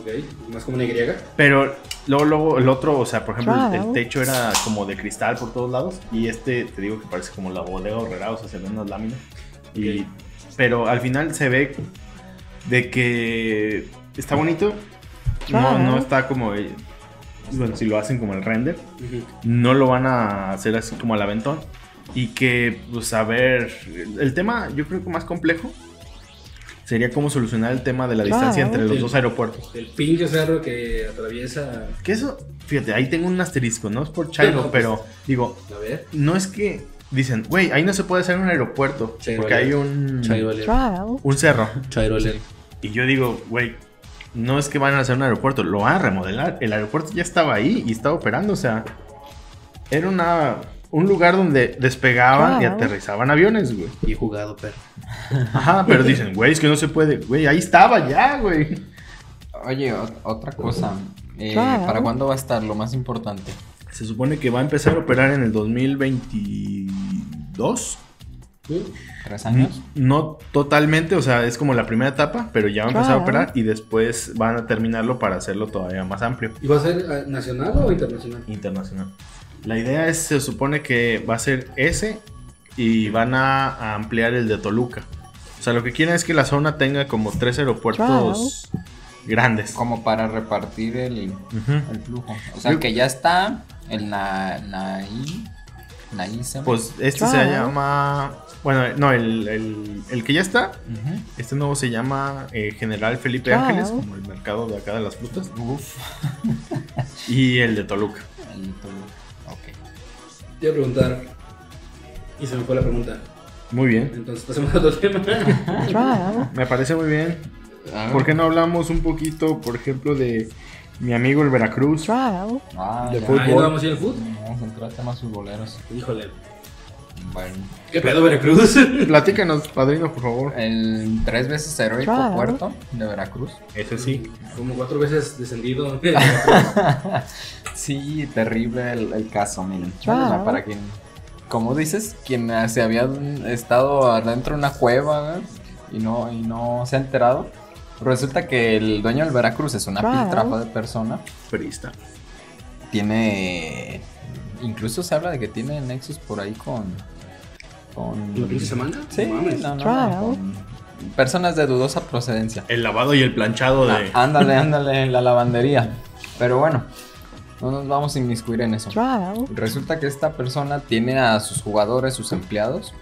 Ok. Más como una Y. Pero luego, luego el otro, o sea, por ejemplo, el- techo era como de cristal por todos lados. Y este, te digo que parece como la bodega horrera, o sea, se ven unas láminas. Y, pero al final se ve de que está bonito. No, no está como. eh, Bueno, si lo hacen como el render, no lo van a hacer así como al aventón. Y que, pues, a ver, el tema yo creo que más complejo sería cómo solucionar el tema de la Claro. distancia entre los dos aeropuertos. El pinche cerro que atraviesa. Que eso, fíjate, ahí tengo un asterisco, no es por Chairo, No, pues- pero digo, A ver. no es que dicen, güey, ahí no se puede hacer un aeropuerto, Chairo porque hay un, Chairo un cerro. Chairo alert. Y yo digo, güey, no es que van a hacer un aeropuerto, lo van a remodelar. El aeropuerto ya estaba ahí y estaba operando, o sea, era una, un lugar donde despegaban y aterrizaban aviones, güey. Y jugado, perro. Ajá, pero dicen, güey, es que no se puede, güey, ahí estaba ya, güey. Oye, ot- otra cosa. Eh, Claro. ¿Para cuándo va a estar lo más importante? Se supone que va a empezar a operar en el 2022. ¿Tres años? No totalmente, o sea, es como la primera etapa, pero ya va a empezar a operar y después van a terminarlo para hacerlo todavía más amplio, ¿Y va a ser eh, nacional o internacional? internacional. La idea es, se supone que va a ser ese y van a, a ampliar el de Toluca. O sea, lo que quieren es que la zona tenga como tres aeropuertos grandes. Como para repartir el, el flujo. O sea, Yo- que ya está en la, la I. La I se llama. Pues este se llama... Bueno, no, el, el- el que ya está, este nuevo se llama eh, General Felipe. Ángeles, como el mercado de acá de las frutas. Uf. Y el de Toluca. El Toluca. Te iba a preguntar. Y se me fue la pregunta. Muy bien. Entonces pasemos a otro tema. Me parece muy bien. ¿Por qué no hablamos un poquito, por ejemplo, de mi amigo el Veracruz? Trial. Ah, De ya. fútbol. Ah, ¿ya no vamos a ir al fútbol? Vamos a entrar a temas futboleros. Híjole. Bueno. ¿Qué pedo, Veracruz? Platícanos, padrino, por favor. El tres veces heroico Claro. puerto de Veracruz. Ese sí. Como cuatro veces descendido. Sí, terrible el, el caso, miren. Bueno, para quien, como dices, quien eh, se había estado adentro de una cueva y no, y no se ha enterado. Resulta que el dueño del Veracruz es una piltrafa de persona. Perista. Tiene. Incluso se habla de que tiene nexos por ahí con. Con. ¿La pinche semana? Sí, No mames. no, no, con personas de dudosa procedencia. El lavado y el planchado de. Ah, ándale, ándale, en la lavandería. Pero bueno, no nos vamos a inmiscuir en eso. Resulta que esta persona tiene a sus jugadores, sus empleados,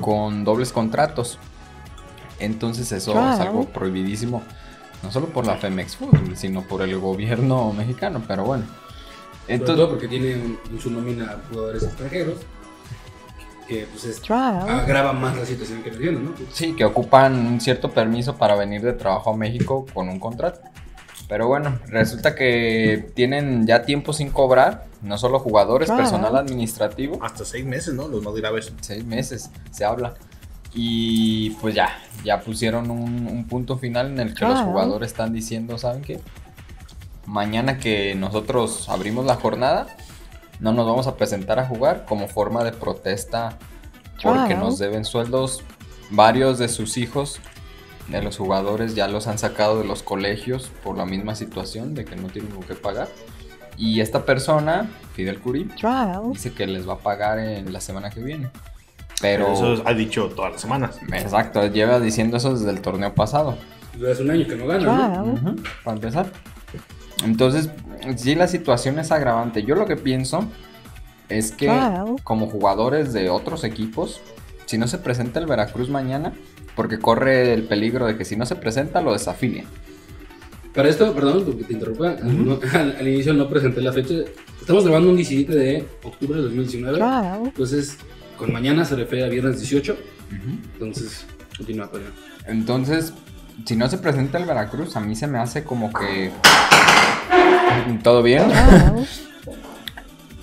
con dobles contratos. Entonces eso es algo prohibidísimo, no solo por la Femex Food, sino por el gobierno mexicano, pero bueno. Sobre todo Entonces, porque tiene en en su nómina jugadores extranjeros. Que pues es, agrava más la situación que viviendo, ¿no? sí, que ocupan un cierto permiso para venir de trabajo a México con un contrato. Pero bueno, resulta que tienen ya tiempo sin cobrar, no solo jugadores, Claro. personal administrativo. Hasta seis meses, ¿no? Los más graves. seis meses, se habla. Y pues ya, ya pusieron un, un punto final en el que los Claro. jugadores están diciendo, ¿saben qué? Mañana que nosotros abrimos la jornada, no nos vamos a presentar a jugar como forma de protesta porque Claro. nos deben sueldos. Varios de sus hijos, de los jugadores, ya los han sacado de los colegios por la misma situación de que no tienen con qué pagar. Y esta persona, Fidel Curi, dice que les va a pagar en la semana que viene. Pero, Eso ha dicho todas las semanas. exacto, lleva diciendo eso desde el torneo pasado. Desde hace un año que no gana, ¿no? Ujú, para empezar. Entonces, sí, la situación es agravante. Yo lo que pienso es que, como jugadores de otros equipos, si no se presenta el Veracruz mañana, porque corre el peligro de que si no se presenta, lo desafilien. Para esto, perdón, porque te interrumpa, no- al, al inicio no presenté la fecha. Estamos grabando un 17 de octubre de 2019. Entonces, con mañana se refiere a viernes 18. Entonces, continúa, pero. Entonces, si no se presenta el Veracruz, a mí se me hace como que. ¿Todo bien?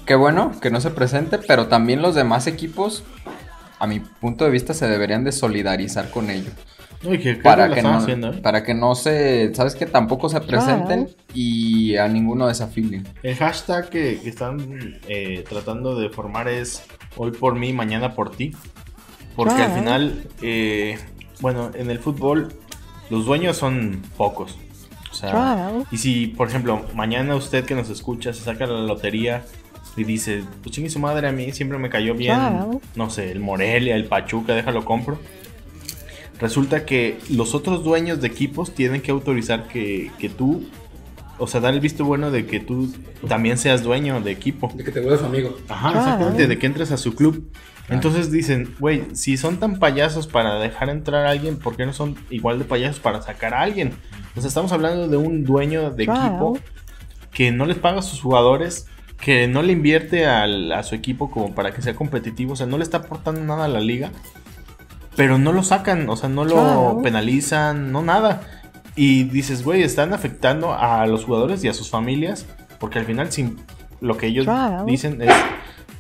Qué bueno que no se presente, pero también los demás equipos, a mi punto de vista, se deberían de solidarizar con ello. No, y que Para lo que, están no, haciendo, ¿eh? para que no se, ¿sabes que Tampoco se presenten y a ninguno desafilien. El hashtag que, que están eh, tratando de formar es hoy por mí, mañana por ti. Porque al Claro. final, eh, bueno, en el fútbol los dueños son pocos. O sea, Claro. y si, por ejemplo, mañana usted que nos escucha se saca la lotería y dice, pues chingue su madre, a mí siempre me cayó bien, Claro. no sé, el Morelia, el Pachuca, déjalo compro. Resulta que los otros dueños de equipos tienen que autorizar que, que tú, o sea, dar el visto bueno de que tú también seas dueño de equipo. De que te vuelvas amigo. Ajá, Claro. exactamente, de que entres a su club. Entonces dicen, güey, si son tan payasos para dejar entrar a alguien, ¿por qué no son igual de payasos para sacar a alguien? O sea, estamos hablando de un dueño de equipo que no les paga a sus jugadores, que no le invierte al- a su equipo como para que sea competitivo, o sea, no le está aportando nada a la liga, pero no lo sacan, o sea, no lo Claro. penalizan, no nada. Y dices, güey, están afectando a los jugadores y a sus familias, porque al final sin lo que ellos Claro. dicen es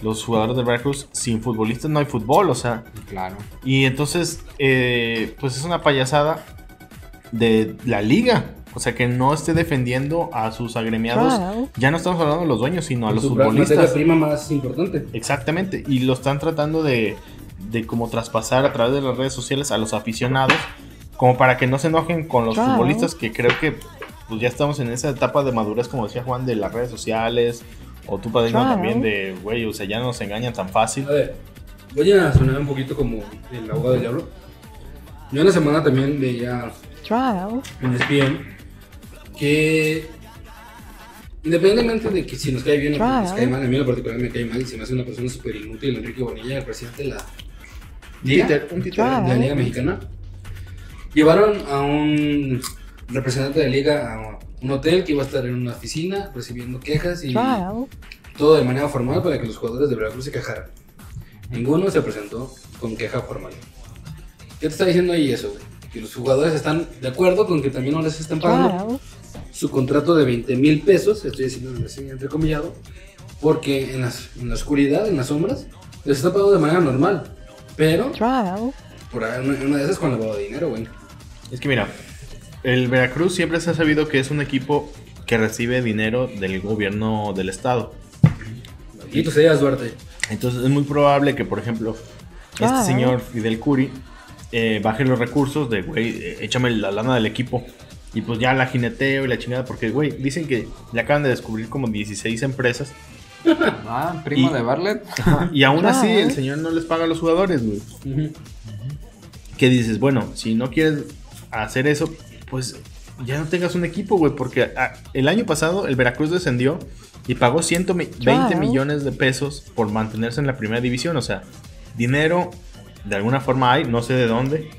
los jugadores de Veracruz sin futbolistas no hay fútbol, o sea, Claro. y entonces eh, pues es una payasada de la liga, o sea que no esté defendiendo a sus agremiados. Claro. Ya no estamos hablando de los dueños, sino a los Su futbolistas. prima más importante. Exactamente, y lo están tratando de, de como traspasar a través de las redes sociales a los aficionados, como para que no se enojen con los Claro. futbolistas, que creo que pues ya estamos en esa etapa de madurez, como decía Juan, de las redes sociales, o tú padrino Claro. también de, güey, o sea, ya no nos engañan tan fácil. A ver, voy a sonar un poquito como el abogado del diablo. Yo en la semana también veía en ESPN que independientemente de que si nos cae bien o nos cae mal, a mí en lo particular me cae mal y se me hace una persona súper inútil, Enrique Bonilla, el presidente de la Liga, un de la Liga Mexicana, llevaron a un representante de la liga a un hotel que iba a estar en una oficina recibiendo quejas y todo de manera formal para que los jugadores de Veracruz se quejaran. Ninguno se presentó con queja formal. ¿Qué te está diciendo ahí eso, güey? Que los jugadores están de acuerdo con que también no les estén pagando su contrato de 20 mil pesos, estoy diciendo así entrecomillado, porque en, las- en la oscuridad, en las sombras, les está pagando de manera normal. Pero, por ahí, una, una de esas con lavado de dinero, güey. Es que mira, el Veracruz siempre se ha sabido que es un equipo que recibe dinero del gobierno del estado. Y tú seas Duarte. Entonces es muy probable que, por ejemplo, este señor Fidel Curi eh, baje los recursos de, güey, eh, échame la lana del equipo. Y pues ya la jineteo y la chingada, porque, güey, dicen que ya acaban de descubrir como 16 empresas. Ah, primo Y- de Barlet. Y aún así Claro. el señor no les paga a los jugadores, güey. Que dices, bueno, si no quieres hacer eso, pues ya no tengas un equipo, güey. Porque ah, el año pasado el Veracruz descendió y pagó 120 Claro. millones de pesos por mantenerse en la primera división. O sea, dinero de alguna forma hay, no sé de dónde.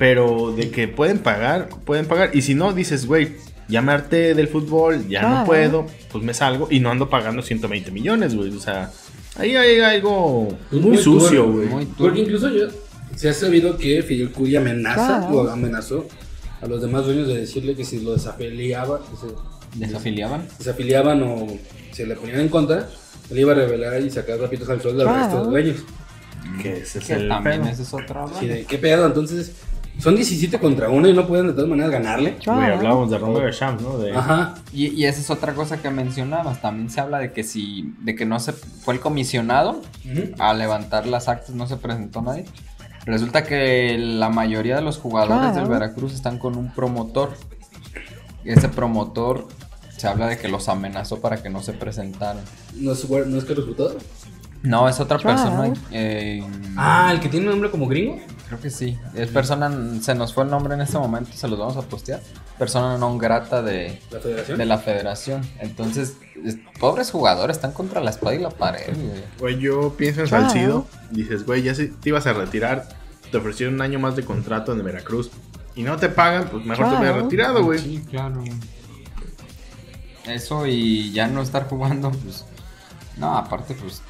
Pero de que pueden pagar, pueden pagar. Y si no, dices, güey, ya me harté del fútbol, ya no Claro. puedo, pues me salgo y no ando pagando 120 millones, güey. O sea, ahí hay algo Pues muy, muy sucio, güey. Porque incluso yo, se ha sabido que Fidel Curi amenaza Claro. o amenazó a los demás dueños de decirle que si lo desafiliaba, que se ¿Desafiliaban? desafiliaban o se le ponían en contra, él iba a revelar y sacar rapitos al sol del Claro. resto de dueños. Que ese es Que el también pedo. ese es otro Sí, de, ¿Qué pedo? Entonces, son 17 contra 1 y no pueden de todas maneras ganarle. Güey, hablábamos de Rumble de Champs, ¿no? De, Ajá. Y, y esa es otra cosa que mencionabas. También se habla de que si, de que no se fue el comisionado a levantar las actas, no se presentó nadie. Resulta que la mayoría de los jugadores del Veracruz están con un promotor. Y ese promotor se habla de que los amenazó para que no se presentaran. ¿No es, no es Carlos Hurtado? No, es otra persona. eh, Ah, el que tiene un nombre como gringo. Creo que sí. Es persona, se nos fue el nombre en este momento, se los vamos a postear. Persona non grata de, La federación. de la federación. Entonces, es- pobres jugadores están contra la espada y la pared. güey. Güey, yo pienso en Salcido. Dices, güey, ya se, te ibas a retirar. Te ofrecieron un año más de contrato en Veracruz. Y no te pagan, pues mejor te hubieras retirado, güey. Sí, claro. Eso y ya no estar jugando, pues. No, aparte, pues.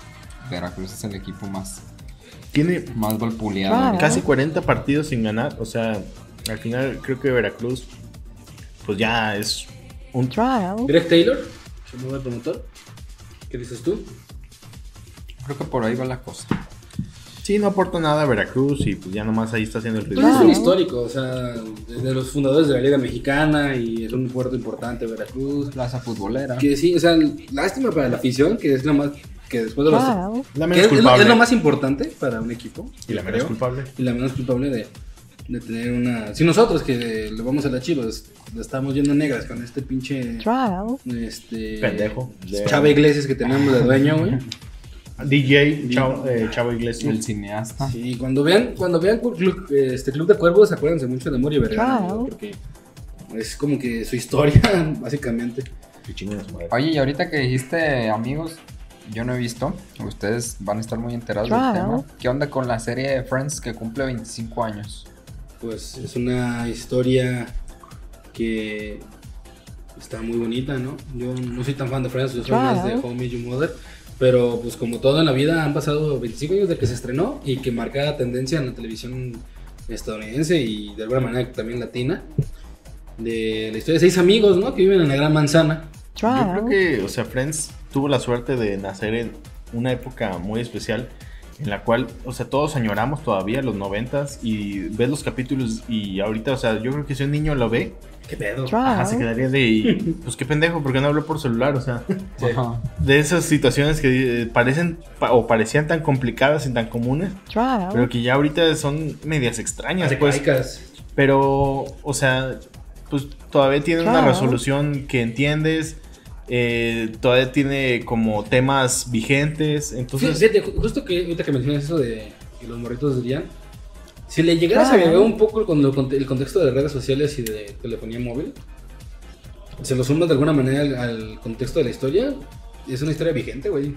Veracruz es el equipo más, Tiene más golpuleado. casi 40 partidos sin ganar. O sea, al final creo que Veracruz, pues ya es un. Greg Taylor, su nuevo promotor. ¿Qué dices tú? Creo que por ahí va la cosa. Sí, no aporta nada a Veracruz y pues ya nomás ahí está haciendo el Pues ridículo. es un histórico, o sea, de los fundadores de la Liga Mexicana y es un puerto importante Veracruz. Plaza futbolera. Que sí, o sea, lástima para la afición, que es lo más que después de los La que menos es, es lo, culpable. es lo más importante para un equipo. y la menos creo, culpable. Y la menos culpable de, de tener una. Si nosotros que le vamos a la Chivas, le estamos yendo negras con este pinche. Este. Pendejo. De- Chava Iglesias que tenemos de dueño, güey. DJ Chavo, eh, Chavo Iglesias. El cineasta. Sí, cuando vean, cuando vean club, este Club de Cuervos, acuérdense mucho de Morio Vergara, porque es como que su historia, básicamente. Oye, y ahorita que dijiste amigos, yo no he visto. Ustedes van a estar muy enterados del tema. ¿Qué onda con la serie de Friends que cumple 25 años? Pues es una historia que está muy bonita, ¿no? Yo no soy tan fan de Friends, yo soy más de Home Your Mother. Pero pues como todo en la vida han pasado 25 años de que se estrenó y que marca tendencia en la televisión estadounidense y de alguna manera también latina. De la historia de seis amigos, ¿no? Que viven en la gran manzana. Yo creo que, o sea, Friends tuvo la suerte de nacer en una época muy especial en la cual, o sea, todos añoramos todavía los noventas y ves los capítulos y ahorita, o sea, yo creo que si un niño lo ve, ¿Qué pedo? ajá, se quedaría de, pues qué pendejo, porque no habló por celular, o sea, de esas situaciones que eh, parecen pa- o parecían tan complicadas y tan comunes, pero que ya ahorita son medias extrañas, pues, pero, o sea, pues todavía tiene una resolución que entiendes. Eh, todavía tiene como temas vigentes. Entonces, Fíjate, ju- justo que ahorita que mencionas eso de que los morritos dirían, si le llegaras a agregar un poco con el contexto de redes sociales y de telefonía móvil, se lo sumas de alguna manera al, al contexto de la historia, es una historia vigente, güey.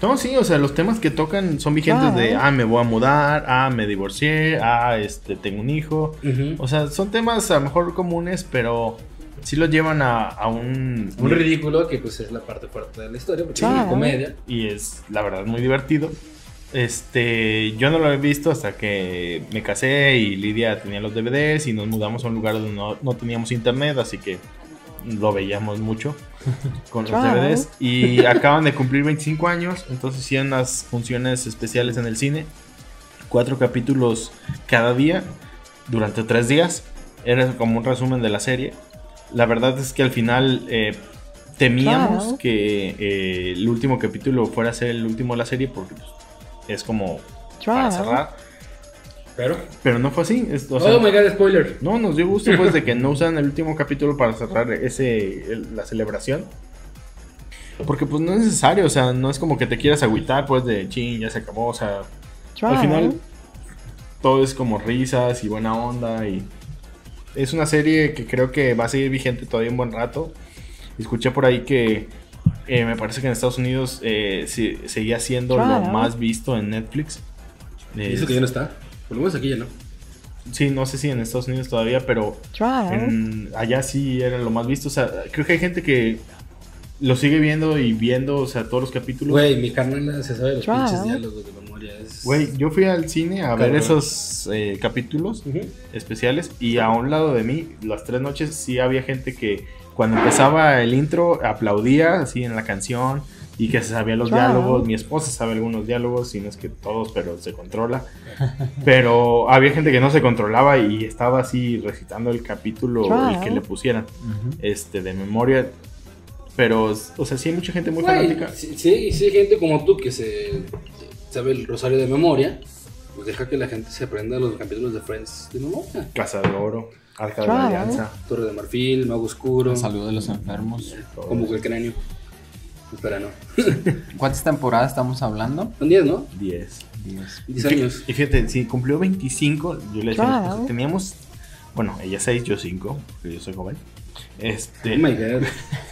no, sí, o sea, los temas que tocan son vigentes de, ah, me voy a mudar, ah, me divorcié, ah, este, tengo un hijo. O sea, son temas a lo mejor comunes, pero sí los llevan a, a un... Un ridículo que pues es la parte fuerte de la historia, porque es una comedia. y es la verdad muy divertido. Este, yo no lo he visto hasta que me casé y Lidia tenía los DVDs y nos mudamos a un lugar donde no, no teníamos internet, así que lo veíamos mucho con los. DVDs. Y acaban de cumplir 25 años, entonces hicieron unas funciones especiales en el cine, cuatro capítulos cada día durante tres días. Era como un resumen de la serie. La verdad es que al final eh, temíamos Claro. que eh, el último capítulo fuera a ser el último de la serie porque pues, es como para cerrar. Pero. Pero no fue así. es- o sea, oh my god, spoiler. no, nos dio gusto pues de que no usan el último capítulo para cerrar ese el- la celebración. Porque pues no es necesario, o sea, no es como que te quieras agüitar pues de chin, ya se acabó, o sea, al final todo es como risas y buena onda y es una serie que creo que va a seguir vigente todavía un buen rato. Escuché por ahí que eh, me parece que en Estados Unidos eh, se- seguía siendo lo Claro. más visto en Netflix. Eh, eso que ya no está. Por lo menos aquí ya no. sí, no sé si en Estados Unidos todavía, pero en- allá sí era lo más visto. O sea, creo que hay gente que lo sigue viendo y viendo, o sea, todos los capítulos. Güey, mi carnal se sabe los Claro. pinches diálogos de. Es... Güey, yo fui al cine a ver esos eh, capítulos Ujú. especiales y a un lado de mí, las tres noches, sí había gente que cuando empezaba el intro aplaudía así en la canción y que se sabía los Claro. diálogos. Mi esposa sabe algunos diálogos, si no es que todos, pero se controla. Pero había gente que no se controlaba y estaba así recitando el capítulo el que le pusieran este de memoria. Pero, o sea, sí hay mucha gente muy Güey, fanática. si, si- si hay gente como tú que se sabe el rosario de memoria, pues deja que la gente se aprenda los capítulos de Friends de memoria. Casa de Oro, Arca de la Claro. Alianza. Torre de Marfil, Mago Oscuro, Salud de los enfermos. como el cráneo. Espera, no. ¿Cuántas temporadas estamos hablando? Son 10, ¿no? 10. 10. 10 años. Y fíjate, si cumplió 25, yo le esposa, Claro. teníamos, bueno, ella 6, yo 5, porque yo soy joven. Este, Oh my god.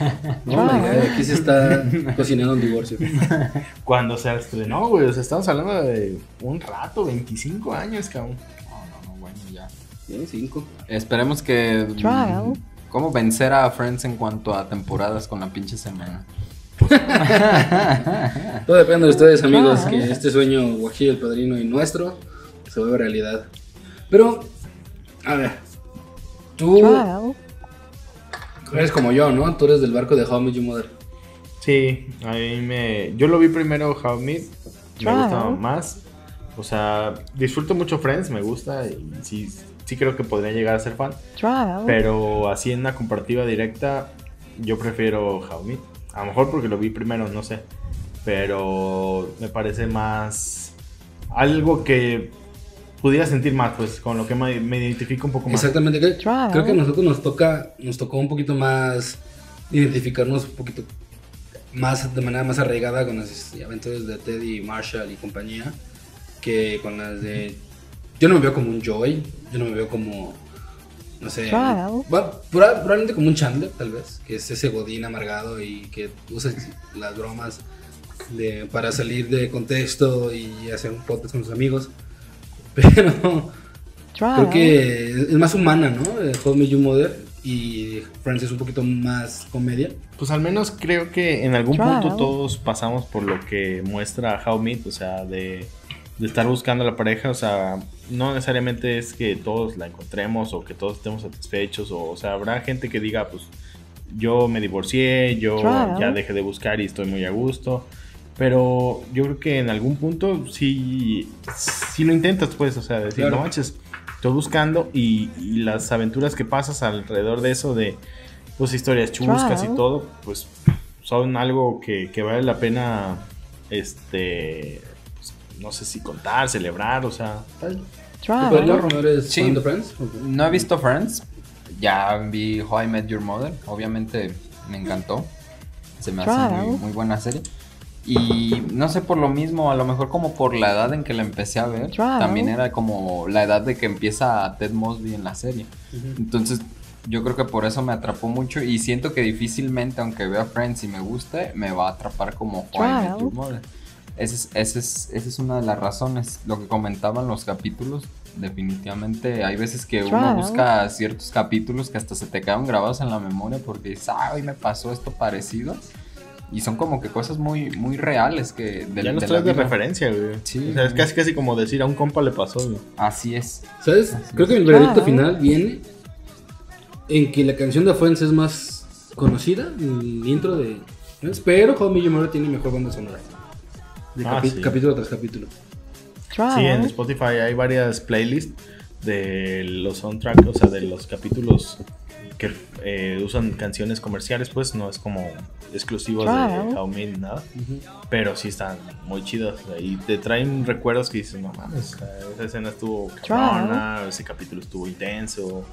Oh my god, aquí se está cocinando un divorcio. cuando se estrenó, güey, o sea, estamos hablando de un rato, 25 años, cabrón. No, no, no, bueno, ya. Tiene 5. Esperemos que. mm, Trial. ¿Cómo vencer a Friends en cuanto a temporadas con la pinche semana? Todo depende de ustedes, amigos, que este sueño guajillo, el padrino y nuestro se vuelva realidad. Pero, a ver, tú Trial. Eres como yo, ¿no? Tú eres del barco de How I Met Your Mother. Sí, a mí me. Yo lo vi primero How I Met, me Claro. gusta más. O sea, disfruto mucho Friends, me gusta y sí, sí creo que podría llegar a ser fan. Trial. Pero así en una comparativa directa, yo prefiero How I Met. A lo mejor porque lo vi primero, no sé. Pero me parece más. Algo que pudiera sentir más, pues con lo que me, me identifico un poco más. Exactamente. Creo, creo que a nosotros nos toca, nos tocó un poquito más identificarnos un poquito más de manera más arraigada con las aventuras de Teddy, Marshall y compañía que con las de yo no me veo como un Joy, yo no me veo como no sé, bueno, proba- probablemente como un Chandler tal vez, que es ese godín amargado y que usa las bromas de, para salir de contexto y hacer un podcast con sus amigos. Pero. Creo que es más humana, ¿no? Eh, How I Met Your Mother y Friends es un poquito más comedia. Pues al menos creo que en algún punto todos pasamos por lo que muestra How I Met, o sea, de, de estar buscando a la pareja, o sea, no necesariamente es que todos la encontremos o que todos estemos satisfechos, o, o sea, habrá gente que diga, pues yo me divorcié, yo ya dejé de buscar y estoy muy a gusto. Pero yo creo que en algún punto sí, sí lo intentas, pues, o sea, decir, Claro. no manches, estoy buscando y, y las aventuras que pasas alrededor de eso, de pues historias chuscas Claro. y todo, pues son algo que, que vale la pena, este, pues, no sé si contar, celebrar, o sea, tal. Trial. ¿Tú, Pedro, no eres Sí. No he visto Friends. Ya vi How I Met Your Mother. Obviamente me encantó. Se me hace muy, muy buena serie. Y no sé por lo mismo, a lo mejor como por la edad en que la empecé a ver. También era como la edad de que empieza Ted Mosby en la serie. Entonces yo creo que por eso me atrapó mucho. Y siento que difícilmente, aunque vea Friends y me guste, me va a atrapar como. Your Mother. Esa es, esa, es, esa es una de las razones. Lo que comentaban los capítulos, definitivamente hay veces que uno busca ciertos capítulos que hasta se te quedan grabados en la memoria porque dices, ah, hoy me pasó esto parecido. Y son como que cosas muy, muy reales que de, ya la traes de referencia, güey. Sí, o sea, es casi casi como decir a un compa le pasó, güey. Así es. ¿Sabes? Así Creo es. que el veredicto Claro. final viene en que la canción de Friends es más conocida, el intro de Friends, pero How Mother tiene mejor banda sonora. De Ah, sí. capítulo tras capítulo. Sí, en Spotify hay varias playlists de los soundtracks, o sea, de los capítulos que eh, usan canciones comerciales, pues no es como exclusivos Claro. de ni nada, pero sí están muy sea, y te traen recuerdos que dices, no mames, esa escena estuvo cabrona, ese capítulo estuvo intenso.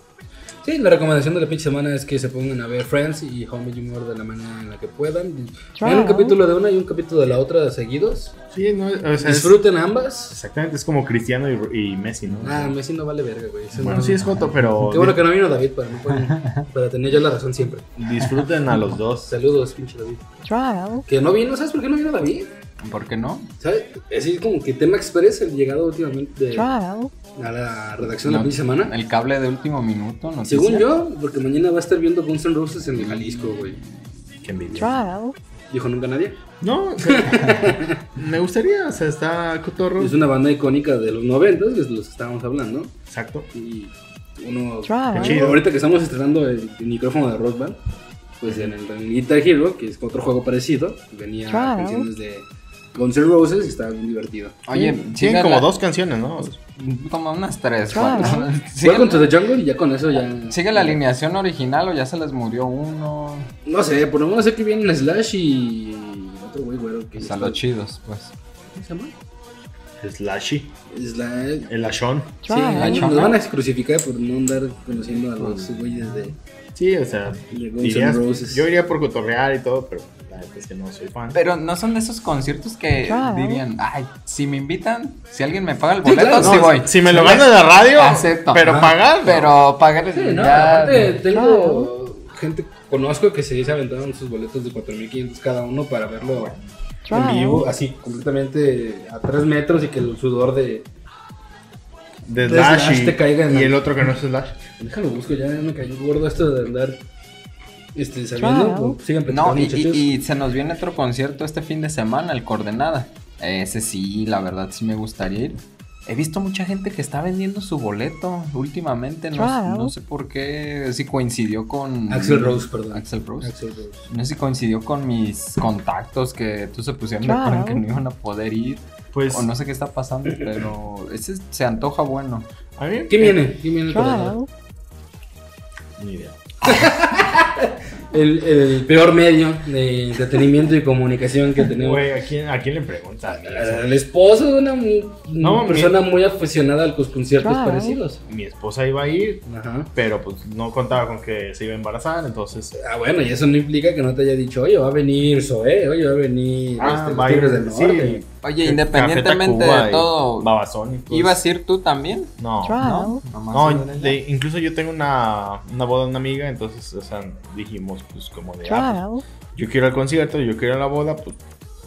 Sí, la recomendación de la pinche semana es que se pongan a ver Friends y Your Mother de la manera en la que puedan. Vean un capítulo de una y un capítulo de la otra seguidos. Sí, no, o sea, es- Disfruten ambas. exactamente, es como Cristiano y, y Messi, ¿no? Ah, Messi no vale verga, güey. Ese bueno, no- sí es joto, pero Qué bueno que no vino David para, no pueden- para tener yo la razón siempre. disfruten a los dos. Saludos, pinche David. Trial. Que no vino, ¿sabes por qué no vino David? ¿Por qué no? ¿Sabes? Así como que tema express el llegado últimamente de- Trial. A la redacción de la semana. El cable de último minuto, ¿no? Según yo, porque mañana va a estar viendo Guns N' Roses en Jalisco, güey. Qué envidia. Trial. Dijo nunca nadie. No, o sea, me gustaría, o sea, está cotorro. Es una banda icónica de los 90, que es de los que estábamos hablando. Exacto. Y uno. Chido. Ahorita que estamos estrenando el, el micrófono de Rock Band, pues en el, en Guitar Hero, que es otro juego parecido, venía canciones de Guns N' Roses y estaba bien divertido. Oye, Tienen como la- dos canciones, ¿no? Como unas tres, Claro. to the Jungle y ya con eso ya... sigue la alineación original o ya se les murió uno. No sé, por lo menos sé que vienen Slash y otro güey güero que... Pues los chidos, pues. ¿Cómo se llama? Slashy, Slash... el Ashon. Sí, nos van a crucificar por no andar conociendo a los güeyes de... Sí, o sea, dirías- yo iría por cotorrear y todo, pero la es que no soy fan. Pero no son de esos conciertos que Claro. dirían, ay, si me invitan, si alguien me paga el Sí, boleto, claro, sí no, voy. Si me lo mandan a la radio, Acepto. pero Ajá. pagar, no. Pero pagar Sí, no, ya- aparte tengo gente, conozco que se aventaron sus boletos de 4.500 cada uno para verlo en vivo, así completamente a 3 metros y que el sudor de... de de Slash, Slash y, te caiga en y la- el otro que no es Slash. Déjalo busco, ya me cayó gordo esto de andar este. Claro. Bueno, Sigan No, y, y- y se nos viene otro concierto este fin de semana, el Coordenada. Ese sí, la verdad sí me gustaría ir. He visto mucha gente que está vendiendo su boleto últimamente, no, Claro. no sé por qué, si coincidió con... Axel Rose, perdón. Axel Rose. Axl Rose. No sé si coincidió con mis contactos que tú se pusieron de acuerdo en que no iban a poder ir. Pues, O no sé qué está pasando, pero ese se antoja bueno. a mí, ¿Quién viene? ¿Quién viene? Trial. Ni idea. El, el peor medio de entretenimiento y comunicación que tenemos. Güey, ¿a quién, ¿a quién le preguntas? El esposo de una No, persona muy aficionada a los conciertos Claro. parecidos. Mi esposa iba a ir, Ajá. pero pues no contaba con que se iba a embarazar, entonces... Ah, bueno, y eso no implica que no te haya dicho, oye, va a venir Zoé, oye, va a venir Ah, este, los va a ir, Tigres del sí. Norte. Oye, independientemente de todo. ¿ibas a ir tú también? No. ¿No? No, de- incluso yo tengo una, una boda de una amiga, entonces, o sea, dijimos, pues, como de, ah, pues, yo quiero al concierto, yo quiero a la boda, pues,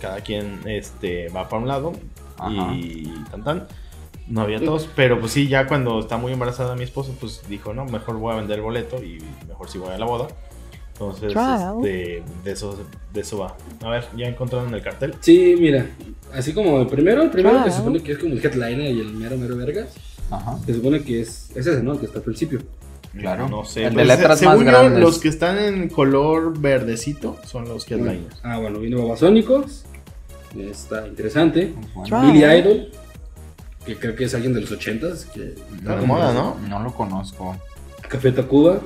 cada quien, este, va para un lado Ajá. y tan tan. No había todos, pero pues sí, ya cuando está muy embarazada mi esposa, pues dijo, no, mejor voy a vender el boleto y mejor si voy a la boda. Entonces, este, de eso, de eso va. A ver, ya encontraron el cartel. Sí, mira, así como el primero, el primero que se supone que es como el headliner y el mero mero vergas, Ajá, se supone que es, es ese, ¿no? El que está al principio. Claro. No sé. El de pues, letras según más yo, grandes. los que están en color verdecito son los headliners. Ah, bueno, viene Babasónicos, está interesante. Bueno. Billy Idol, que creo que es alguien de los ochentas, que Está de moda, ¿no? no lo conozco. Café Tacuba,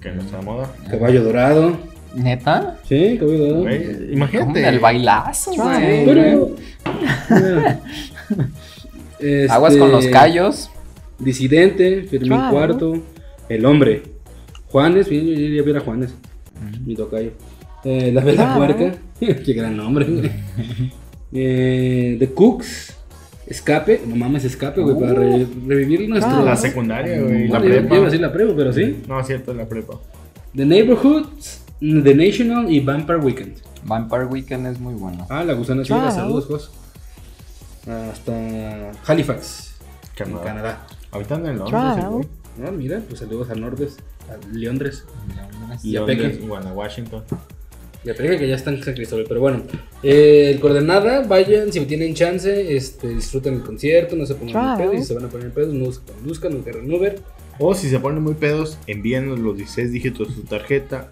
Que no está de moda. Caballo Dorado, ¿Neta? sí, Caballo Dorado. Güey, imagínate. el bailazo, güey. Pero, este, Aguas con los callos. Disidente, Fermín. Cuarto, El Hombre, Juanes, bien, yo iría a ver a Juanes, mi tocayo. Eh, la Vela Claro. Puerca, qué gran nombre. güey. eh, The Cooks, Escape, no mames, Escape, güey, para re- revivir nuestro. Claro. La secundaria, güey. La prepa. iba a decir la prepa, pero sí. No, es cierto, la prepa. The Neighborhoods, The National y Vampire Weekend. Vampire Weekend es muy bueno. Ah, la gusana ciega, saludos, Jos. Hasta Halifax, en Canadá. Canadá. Ahorita en Londres, güey. No, mira, pues saludos a Nordes, a Leondres. Y a Londres, Peque. bueno, Washington. Y a Peque que ya está en San Cristóbal. Pero bueno, eh, el coordenada, vayan, si tienen chance, este, disfruten el concierto, no se pongan pedos. Y si se van a poner pedos, no se conduzcan, no agarren Uber. O si se ponen muy pedos, envíenos los 16 dígitos de su tarjeta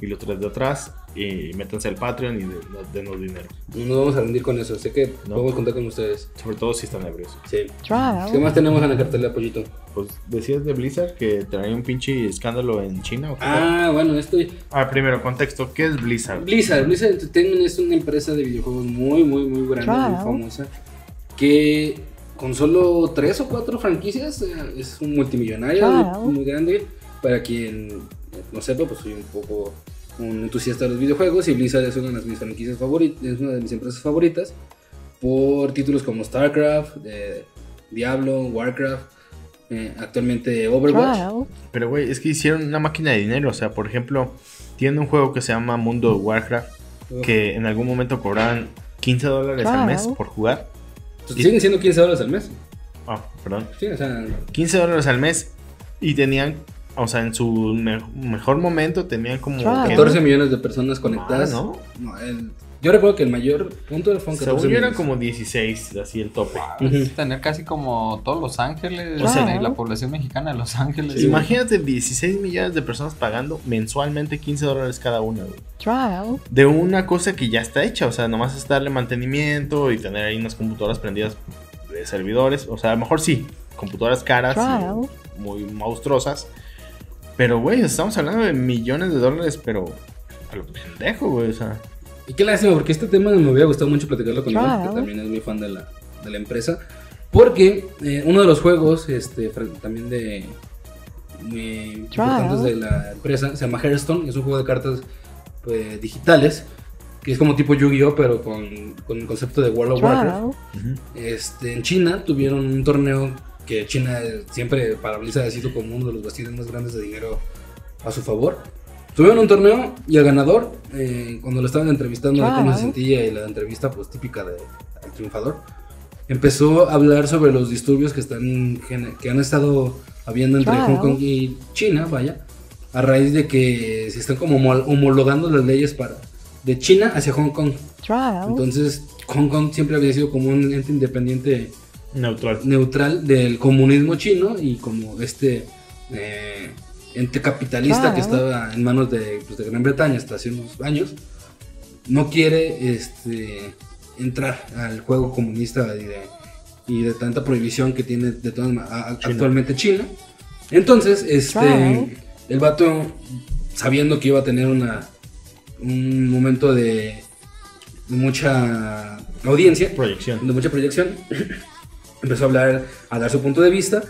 y los tres de atrás. Y métanse al Patreon y de- denos dinero. No nos vamos a rendir con eso, sé que No. podemos contar con ustedes. Sobre todo si están ebrios. Sí. Trial. ¿Qué más tenemos en la cartelera, Pollito? Pues decías de Blizzard que traía un pinche escándalo en China. ¿o qué? Ah, bueno, esto... Ah, primero, contexto. ¿Qué es Blizzard? Blizzard, Blizzard Entertainment es una empresa de videojuegos muy, muy, muy grande, muy Claro. famosa, que con solo tres o cuatro franquicias eh, es un multimillonario muy, muy grande. Para quien no sepa, pues soy un poco un entusiasta de los videojuegos y Blizzard es una de mis franquicias favoritas, es una de mis empresas favoritas por títulos como StarCraft, eh, Diablo, Warcraft, eh, actualmente Overwatch. Pero, güey, es que hicieron una máquina de dinero. O sea, por ejemplo, tienen un juego que se llama Mundo de Warcraft. Que en algún momento cobraban 15 dólares al mes por jugar. Pues siguen siendo 15 dólares al mes. Ah, perdón. Sí, o sea, 15 dólares al mes. Y tenían, o sea, en su me- mejor momento tenían como. ¿qué? 14 millones de personas conectadas. ¿no? No, el- Yo recuerdo que el mayor punto fue en 14 Según yo eran como 16, así el tope. Ujú. Tener casi como todos Los Ángeles, O sea, y la población mexicana de Los Ángeles. Imagínate 16 millones de personas pagando mensualmente 15 dólares cada una, güey. Trial. De una cosa que ya está hecha, o sea, nomás es darle mantenimiento y tener ahí unas computadoras prendidas de servidores. O sea, a lo mejor sí, computadoras caras Trial. y muy monstruosas. Pero, güey, estamos hablando de millones de dólares, pero a lo pendejo, güey, o sea. Y qué lástima, porque este tema me hubiera gustado mucho platicarlo con Claro. Iván, que también es muy fan de la, de la empresa. Porque eh, uno de los juegos, este, también de muy importantes de la empresa, se llama Hearthstone, es un juego de cartas pues, digitales, que es como tipo Yu-Gi-Oh, pero con, con el concepto de World of Warcraft. Este, en China tuvieron un torneo que China siempre para Blizzard ha sido como uno de los bastiones más grandes de dinero a su favor. Tuvieron un torneo y el ganador, eh, cuando lo estaban entrevistando de cómo se Claro. sentía y la entrevista pues típica del triunfador, empezó a hablar sobre los disturbios que están que han estado habiendo entre Claro. Hong Kong y China, vaya, a raíz de que se están como homol- homologando las leyes para de China hacia Hong Kong. Trial. Entonces, Hong Kong siempre había sido como un ente independiente Neutral. neutral del comunismo chino y como este eh, ente capitalista que estaba en manos de, pues, de Gran Bretaña hasta hace unos años, no quiere este, entrar al juego comunista y de, y de tanta prohibición que tiene de todas a- China. actualmente China. Entonces, este, Claro. el vato, sabiendo que iba a tener una, un momento de, de mucha audiencia, Proyección. de mucha proyección. Empezó a hablar, a dar su punto de vista.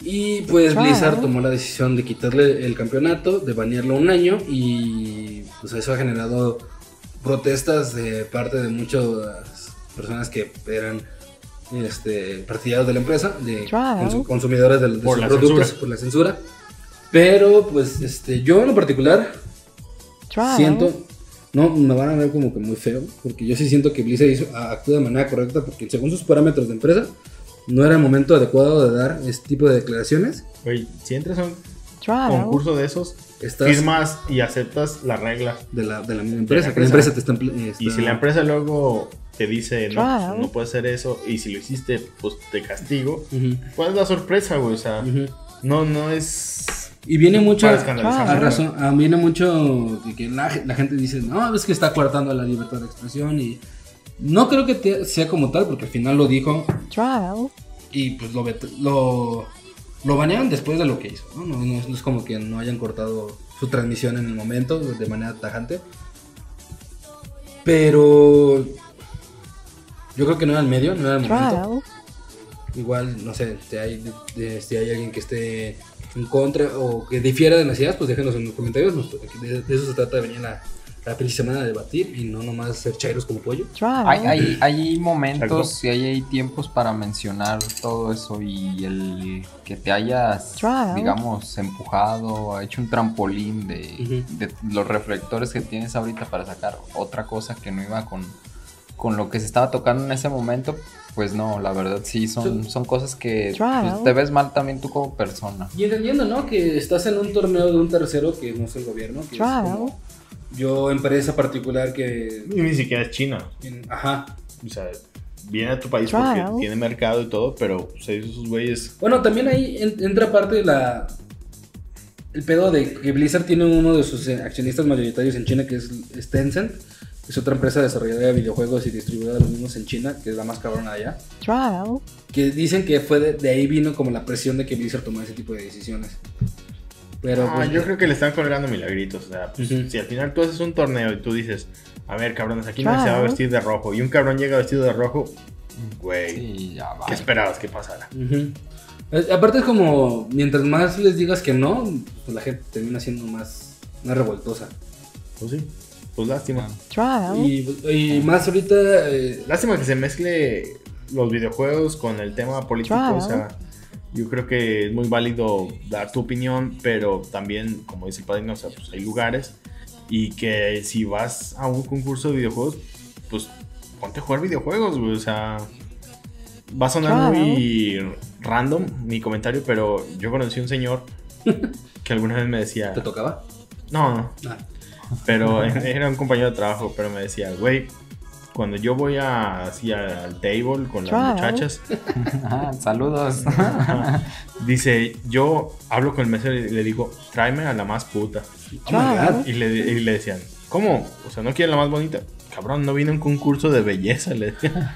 Y pues Claro. Blizzard tomó la decisión de quitarle el campeonato, de banearlo un año. Y pues eso ha generado protestas de parte de muchas personas que eran este, partidarios de la empresa, de Claro. consumidores de, de Por sus la productos, censura. por la censura. Pero pues este, yo en lo particular siento, no, me van a ver como que muy feo, porque yo sí siento que Blizzard hizo, a- actuó de manera correcta, porque según sus parámetros de empresa, no era el momento adecuado de dar este tipo de declaraciones. Güey, si entras a un concurso de esos, Estás firmas y aceptas las reglas. de la, de la misma empresa, la que la empresa. te está... Y si la empresa luego te dice, no, Claro. pues, no puedes hacer eso, y si lo hiciste, pues te castigo, Ujú, ¿cuál es la sorpresa, güey? O sea, no, no es... Y viene mucho... A razón, viene mucho de que la, la gente dice, no, es que está coartando la libertad de expresión y... No creo que te- sea como tal, porque al final lo dijo Trial. y pues lo, vet- lo, lo banearon después de lo que hizo. ¿no? No, no es- no es como que no hayan cortado su transmisión en el momento de manera tajante. Pero yo creo que no era el medio, no era el momento. Trial. Igual, no sé, si hay, si hay alguien que esté en contra o que difiera de las ideas, pues déjenos en los comentarios. Nos- De, de eso se trata de venir la, la pinche semana a debatir y no nomás ser chairos como pollo. Hay, hay, hay momentos y hay, hay tiempos para mencionar todo eso y el que te hayas, Trial. digamos, empujado, hecho un trampolín de, de los reflectores que tienes ahorita para sacar otra cosa que no iba con, con lo que se estaba tocando en ese momento, pues no, la verdad sí, son, son cosas que pues, te ves mal también tú como persona. Y entendiendo, ¿no? Que estás en un torneo de un tercero que no es el gobierno, que es Claro. como yo empresa particular que... Y ni siquiera es China. Ajá. O sea, viene a tu país Trial. porque tiene mercado y todo, pero o sea, esos güeyes... Bueno, también ahí en- entra parte de la... El pedo de que Blizzard tiene uno de sus accionistas mayoritarios en China, que es es Tencent. Es otra empresa desarrolladora de videojuegos y distribuidora de los mismos en China, que es la más cabrona allá. Trial. Que dicen que fue de, de ahí vino como la presión de que Blizzard tomara ese tipo de decisiones. Pero Ah, pues, yo creo que le están colgando milagritos. O sea, pues, si al final tú haces un torneo y tú dices, a ver, cabrones, aquí nadie se va a vestir de rojo. Y un cabrón llega vestido de rojo, güey, Sí, ya va. ¿qué esperabas que pasara? Es- Aparte es como, mientras más les digas que no, pues la gente termina siendo más, más revoltosa. Pues sí, pues lástima. Trial. Y, y más ahorita, eh, Lástima que se mezcle los videojuegos con el tema político. Claro. O sea, yo creo que es muy válido dar tu opinión, pero también, como dice el padrino, o sea, pues hay lugares. Y que si vas a un concurso de videojuegos, pues ponte a jugar videojuegos, güey. O sea, va a sonar Claro. muy random mi comentario, pero yo conocí un señor que alguna vez me decía. ¿te tocaba? No, no. Ah, Pero era un compañero de trabajo, pero me decía, güey, cuando yo voy a, así al table con las muchachas, Ah, saludos. dice, yo hablo con el mesero y le digo, tráeme a la más puta. Oh. Y le, y le decían, ¿cómo? O sea, ¿no quiere la más bonita? Cabrón, no vino un concurso de belleza, le decía.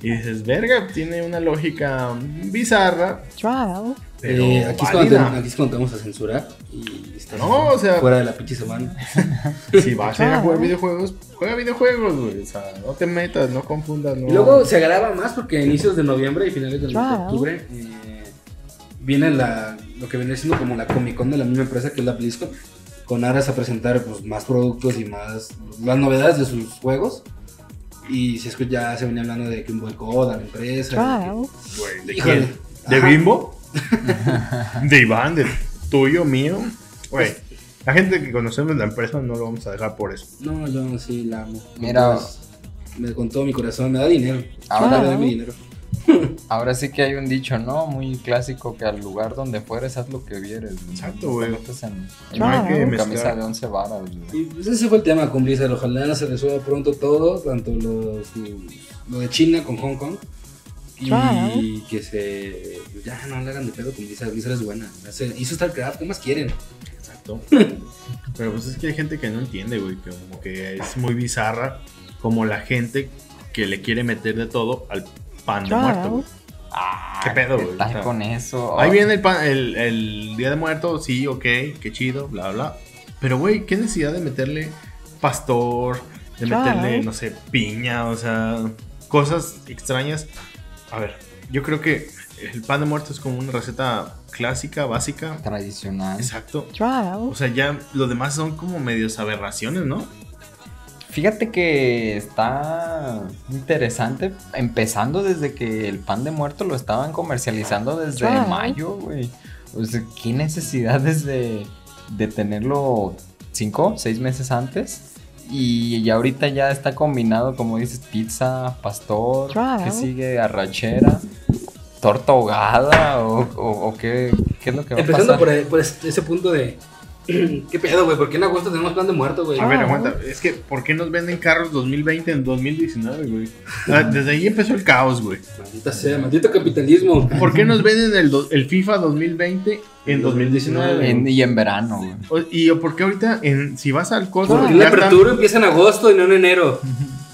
Y dices, verga, tiene una lógica bizarra, Trial. Pero Eh, aquí, es cuando, aquí es cuando te vamos a censurar. Y estás No, o sea- fuera de la pinche semana. Si vas a ir a Claro. jugar videojuegos, juega videojuegos, güey. O sea, no te metas, no confundas, no. Y luego se agrava más porque a inicios de noviembre y finales de Claro. octubre eh, viene la, lo que viene siendo como la Comic Con de la misma empresa que es la BlizzCon, con aras a presentar pues, más productos y más las novedades de sus juegos. Y si es que ya se venía hablando de que un boicot a la empresa. ¿de Híjole. quién? ¿De Ajá. Bimbo? ¿De Iván? ¿De tuyo, mío? Güey, la gente que conocemos la empresa no lo vamos a dejar por eso. No, yo sí la amo. Mira. Pues, me, con todo mi corazón, me da dinero. Ahora- me da mi dinero. Ahora sí que hay un dicho, ¿no? Muy clásico que al lugar donde fueres haz lo que vieres. ¿no? Exacto, güey. en, en No hay que mezclar. camisa de 11 varas. güey. Y pues ese fue el tema con Blizzard. Ojalá se resuelva pronto todo, tanto lo, su- lo de China con Hong Kong. Y Claro. que se. pues Ya no le hagan de pedo con Blizzard. Blizzard es buena. Hace- hizo StarCraft, ¿qué más quieren? Exacto. Pero pues es que hay gente que no entiende, güey, que como que es muy bizarra, como la gente que le quiere meter de todo al pan de muerto. güey. Ah, ¿Qué pedo, ¿qué güey? O sea, con eso? Ahí viene el, pan- el, el día de muertos, sí, ok, qué chido, bla, bla. Pero, güey, ¿qué necesidad de meterle pastor, de Claro. meterle, no sé, piña, o sea, cosas extrañas? A ver, yo creo que el pan de muertos es como una receta clásica, básica. Tradicional. Exacto. Trial. O sea, ya lo demás son como medios aberraciones, ¿no? Fíjate que está interesante, empezando desde que el pan de muerto lo estaban comercializando desde mayo, güey. O sea, ¿qué necesidades de, de tenerlo cinco, seis meses antes? Y ya ahorita ya está combinado, como dices, pizza, pastor, Claro. ¿qué sigue? Arrachera, torta ahogada o, o- o qué, qué es lo que va a Empezando pasar? por, ahí- por ese ese punto de. ¿Qué pedo, güey? ¿Por qué en agosto tenemos plan de muerto, güey? A ver, Ah. aguanta. Es que, ¿por qué nos venden carros 2020 en 2019, güey? Desde ahí empezó el caos, güey. Maldita sea, maldito capitalismo. ¿Por qué nos venden el, do- el FIFA 2020 en 2019? En- y en verano, güey. O- ¿Y por qué ahorita, en, si vas al Costco, Porque ya la están- apertura empieza en agosto y no en enero.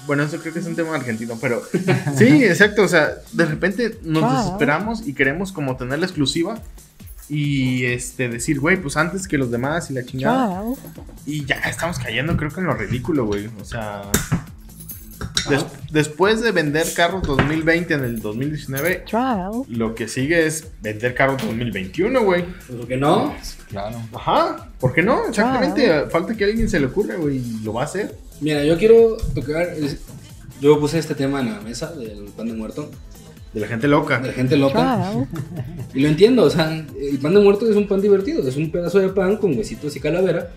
Bueno, eso creo que es un tema argentino, pero sí, exacto. O sea, de repente nos desesperamos y queremos como tener la exclusiva y este decir, güey, pues antes que los demás y la chingada. Y ya estamos cayendo, creo que en lo ridículo, güey. O sea, des- después de vender carros 2020 en el 2019, Trial. lo que sigue es vender carros 2021, güey. Pues, ¿Por qué no? Claro. Ajá, ¿por qué no? Exactamente, falta que a alguien se le ocurra, güey, y lo va a hacer. Mira, yo quiero tocar. Yo puse este tema en la mesa del pan de muerto, De la gente loca. de la gente loca. Y lo entiendo, o sea, el pan de muerto es un pan divertido, es un pedazo de pan con huesitos y calavera.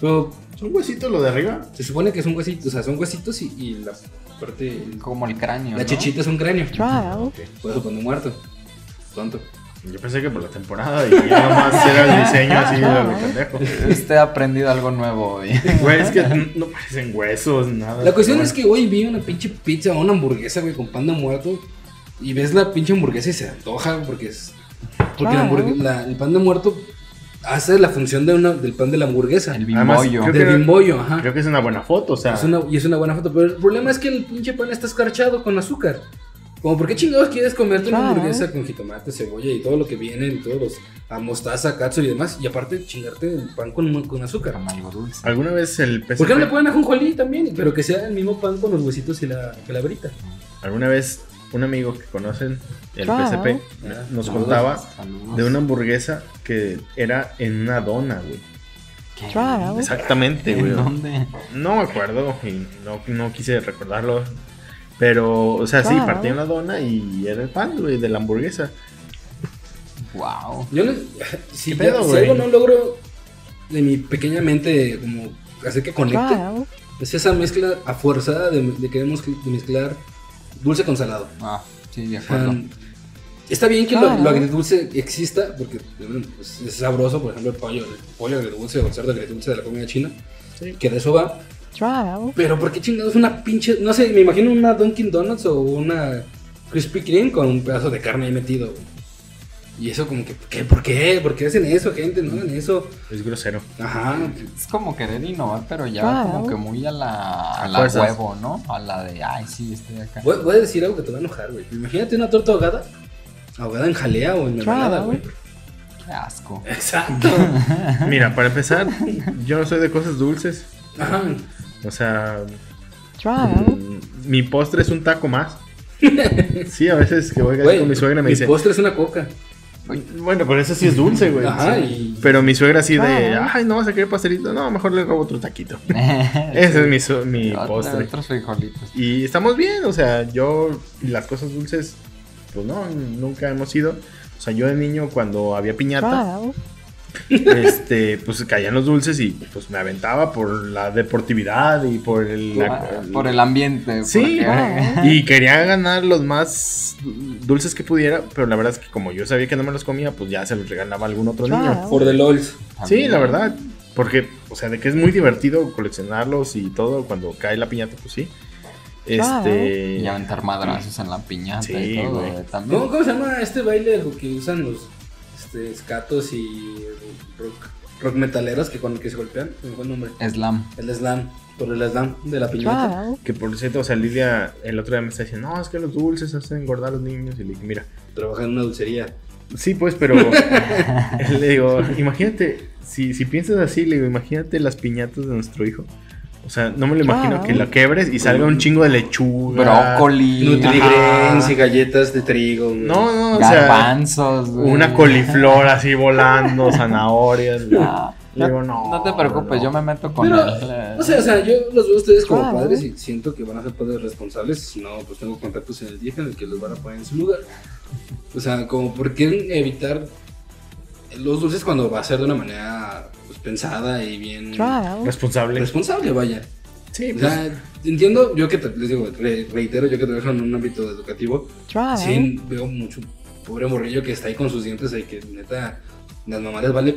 Pero ¿Es un huesito lo de arriba? se supone que son huesitos, o sea, son huesitos y, y la parte. Como el cráneo. La ¿no? chichita es un cráneo. Trial. Por eso pan de muerto. Tonto. Yo pensé que por la temporada y nada más era el diseño así de lo pendejo. Usted ha aprendido algo nuevo hoy. Güey, es que no parecen huesos, nada. La cuestión es que hoy vi una pinche pizza o una hamburguesa, güey, con pan de muerto. Y ves la pinche hamburguesa y se antoja, porque es. Porque la Claro. hamburgue- la- el pan de muerto hace la función de una, del pan de la hamburguesa. El bimbollo. creo Del que- bimbollo, ajá. Creo que es una buena foto, o sea. Es una- y es una buena foto. Pero el problema es que el pinche pan está escarchado con azúcar. Como, ¿por qué chingados quieres comerte una Claro. hamburguesa con jitomate, cebolla y todo lo que viene, y todos los a mostaza, katsu y demás? Y aparte, chingarte el pan con, con azúcar. Algo dulce. ¿Alguna vez el PSP, ¿Por qué no le ponen ajonjolí también? Pero que sea el mismo pan con los huesitos y la calabrita. alguna vez un amigo que conocen, el Claro. PSP, Ah, nos saludos. contaba Saludos. de una hamburguesa que era en una dona, güey. ¿Qué? Trial. Exactamente, güey. ¿En dónde? No me acuerdo y no, no quise recordarlo. Pero, o sea, sí, Claro. partía una dona y era el pan, güey, de la hamburguesa. Wow. Yo no, si, ¿Qué pedo, ya- si güey? algo no logro de mi pequeña mente como hacer que conecte, es esa mezcla a fuerza de, de queremos mezclar dulce con salado. Ah, sí, de acuerdo. Está bien que lo, Claro. lo agridulce exista, porque pues, es sabroso, por ejemplo, el pollo, el pollo agridulce o el cerdo agridulce de la comida china, que de eso va. Pero ¿por qué chingados una pinche, no sé, me imagino una Dunkin' Donuts o una Krispy Kreme con un pedazo de carne ahí metido, güey. Y eso como que, ¿qué? ¿por qué? ¿Por qué hacen eso, gente? No hagan eso. Es grosero. Ajá. Es como querer innovar, pero ya Claro. como que muy a la, a A la huevo, ¿no? A la de, ay, sí, estoy acá. Voy, voy a decir algo que te va a enojar, güey. Imagínate una torta ahogada. Ahogada en jalea o en mermelada, güey. Qué asco. Exacto. Mira, para empezar, yo no soy de cosas dulces. Ajá. O sea, mm, mi postre es un taco más. Sí, a veces que voy Güey, con mi suegra me mi dice, postre es una coca. Bueno, pero eso sí es dulce, güey. Ajá, Sí. y- Pero mi suegra así de, ay, no vas a querer pastelito. No, mejor le robo otro taquito. Ese es mi, su- mi Otra- postre. Otros frijolitos. Y estamos bien, o sea, yo las cosas dulces, pues no, nunca hemos ido. O sea, yo de niño cuando había piñata, Trial. este, pues caían los dulces y pues me aventaba por la deportividad y por el... la- Por el ambiente. Sí, porque- y quería ganar los más dulces que pudiera, pero la verdad es que como yo sabía que no me los comía, pues ya se los regalaba a algún otro niño. Claro. For the LOLs. Sí, la verdad. Porque, o sea, de que es muy divertido coleccionarlos y todo, cuando cae la piñata, pues sí. Este. Y aventar madrazos en la piñata Sí, y todo. güey. eh, También. ¿Cómo, cómo se llama este baile que usan los este, escatos y rock, rock metaleros que con que se golpean? Fue el nombre. Slam. El slam. Por el slam de la piñata. Trial. Que por cierto, o sea, Lidia el otro día me está diciendo, no, es que los dulces hacen engordar a los niños. Y le dije, mira, Trabaja en una dulcería. sí, pues, pero. le digo, imagínate, si, si piensas así, le digo, imagínate las piñatas de nuestro hijo. O sea, no me lo imagino que la quebres y salga un chingo de lechuga. Brócoli. Nutrigrains y galletas de trigo. güey. No, no, o sea. Garbanzos. güey. Una coliflor así volando, zanahorias. No, digo, no, no te preocupes, no. yo me meto con Pero, él. eh. no sé, o sea, yo los veo a ustedes como Claro. padres y siento que van a ser padres responsables. Si no, pues tengo contactos en el DIF en el que los van a poner en su lugar. O sea, como por qué evitar los dulces cuando va a ser de una manera pues, pensada y bien. Responsable. responsable, vaya. Sí, O pues. sea, entiendo, yo que te- les digo, re- reitero, yo que trabajo en un ámbito educativo, Trial. sí veo mucho pobre morrillo que está ahí con sus dientes y que neta, las mamás les vale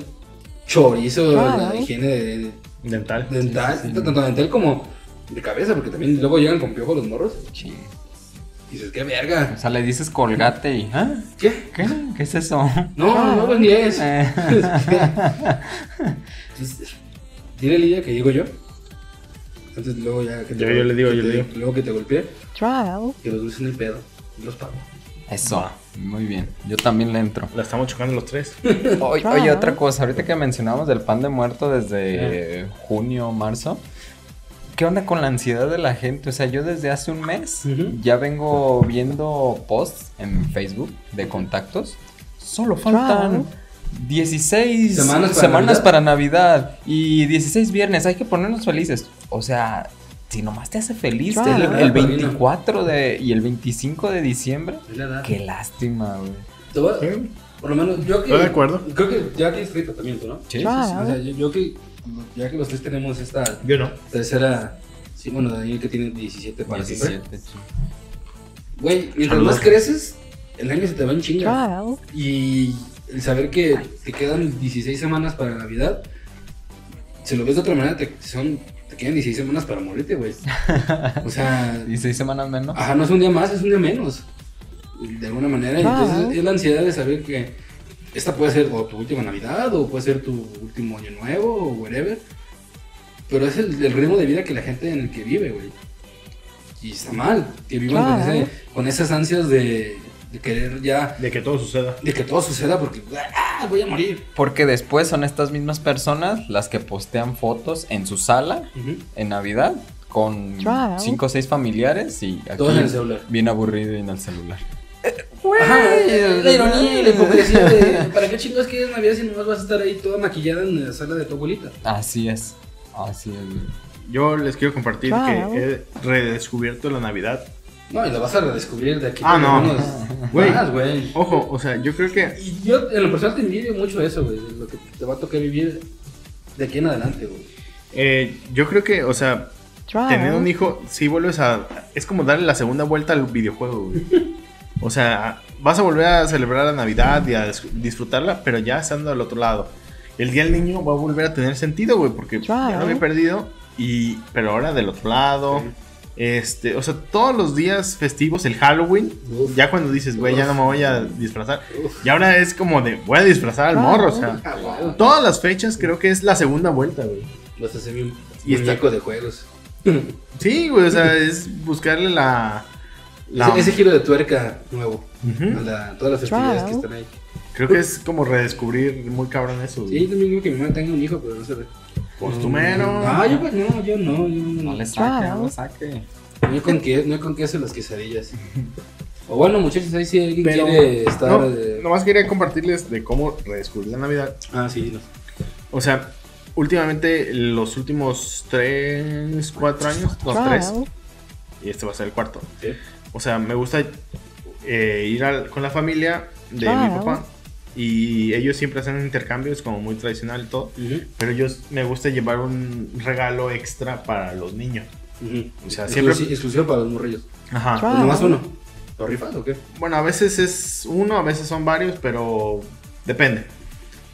chorizo Claro. la higiene de- dental. dental, tanto dental como de cabeza, porque también luego llegan con piojos los morros. Sí. Y dices, qué verga. O sea, le dices colgate y. ¿ah? ¿Qué? ¿Qué? ¿Qué es eso? No, no, pues ni es. Eh. Entonces, Dile Lidia que digo yo. Antes luego ya que te Yo- yo le digo, yo le digo. Luego que te golpee, Trial. que los dulces en el pedo. y Los pago. Eso. Muy bien. Yo también le entro. La estamos chocando los tres. Oye, oye, otra cosa, ahorita que mencionamos del pan de muerto desde junio, marzo, ¿qué onda con la ansiedad de la gente? O sea, yo desde hace un mes Ujú. ya vengo viendo posts en Facebook de contactos. Solo faltan Claro. 16 Semanas semanas, para para, Navidad. Navidad y 16 viernes, hay que ponernos felices. O sea, si nomás te hace feliz Claro. el, el Padrino. 24 de, y el 25 de diciembre, qué lástima, güey. Te Por lo menos yo que. Estoy de acuerdo. Creo que ya tienes escrito también ¿no? Sí, Claro. O sea, yo, yo que. Ya que los tres tenemos esta Yo no. tercera. Sí, bueno, Daniel que tiene 17 para siempre. 17, sí. Güey, mientras Saludos. más creces, el año se te va en chinga. Y el saber que te quedan 16 semanas para Navidad, si lo ves de otra manera, te, son, te quedan 16 semanas para morirte, güey. O sea, 16 semanas menos. ajá, no es un día más, es un día menos. De alguna manera. Entonces es la ansiedad de saber que esta puede ser o tu última Navidad, o puede ser tu último año nuevo, o whatever. Pero es el, el ritmo de vida que la gente en el que vive, güey. Y está mal que vivan con, Claro. ese- con esas ansias de, de querer ya De que todo suceda. de que todo suceda porque ah, voy a morir. Porque después son estas mismas personas las que postean fotos en su sala en Navidad con Claro. cinco o seis familiares y aquí Todos en el celular. bien aburrido y en el celular. Ajá, la ironía y la hipocresía de ¿para qué chingados quieres Navidad si nomás vas a estar ahí toda maquillada en la sala de tu abuelita? Así es. Así es. güey. Yo les quiero compartir Claro. que he redescubierto la Navidad. No, y la vas a redescubrir de aquí Ah, no. Güey. más, güey. Ojo, o sea, yo creo que Y yo en lo personal te envidio mucho eso, güey, lo que te va a tocar vivir de aquí en adelante, güey. eh, yo creo que, o sea, tener un hijo, si vuelves a. Es como darle la segunda vuelta al videojuego, güey. O sea, vas a volver a celebrar la Navidad y a dis- disfrutarla, pero ya estando al otro lado. El Día del Niño va a volver a tener sentido, güey, porque ya lo había perdido. Y, pero ahora del otro lado. Este, o sea, todos los días festivos, el Halloween, Uf. ya cuando dices, güey, ya no me voy a disfrazar. Y ahora es como de, voy a disfrazar al morro, o sea. Ah. Todas las fechas creo que es la segunda vuelta, güey. Vas a hacer un Y está- de juegos. Sí, güey, o sea, es buscarle la... la Ese, ese giro de tuerca nuevo. La- todas las festividades que están ahí. Creo que es como redescubrir muy cabrón eso. Sí, yo también digo que mi mamá tenga un hijo, pero no se ve. Costumero. Ah, yo pues no, yo no, yo no. No le saque, no le saque. No hay con qué, no hay con qué hacer las quesadillas. O bueno, muchachos, ahí si alguien Pero, quiere estar. no, de- nomás quería compartirles de cómo redescubrir la Navidad. Ah, sí, no. O sea, últimamente, los últimos 3, 4 años, dos, tres, Trial. y este va a ser el cuarto. Sí. O sea, me gusta eh, ir al- con la familia de mi Claro. papá. Y ellos siempre hacen intercambios como muy tradicional y todo. Pero yo me gusta llevar un regalo extra para los niños. O sea, siempre- Exclusivo para los morrillos. Ajá. Pues nomás uno. ¿Lo rifas o qué? Bueno, a veces es uno, a veces son varios, pero depende.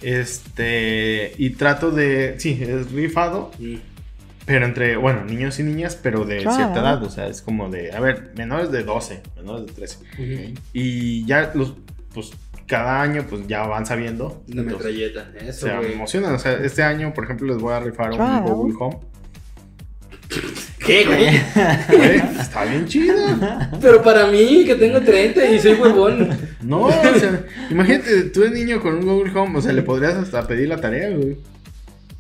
Este, y trato de, sí, es rifado, Mm. Pero entre, bueno, niños y niñas, pero de Claro. cierta edad, o sea, es como de, a ver, menores de 12, menores de 13. Ujú. Y ya los, pues, cada año, pues ya van sabiendo. Una Entonces, metralleta. o Eso, sea, me güey. emocionan, o sea, este año, por ejemplo, les voy a rifar un. Google Home. ¿Qué, güey? Güey, está bien chido. Pero para mí, que tengo 30 y soy huevón. No, o sea, imagínate, tú de niño con un Google Home, o sea, le podrías hasta pedir la tarea, güey.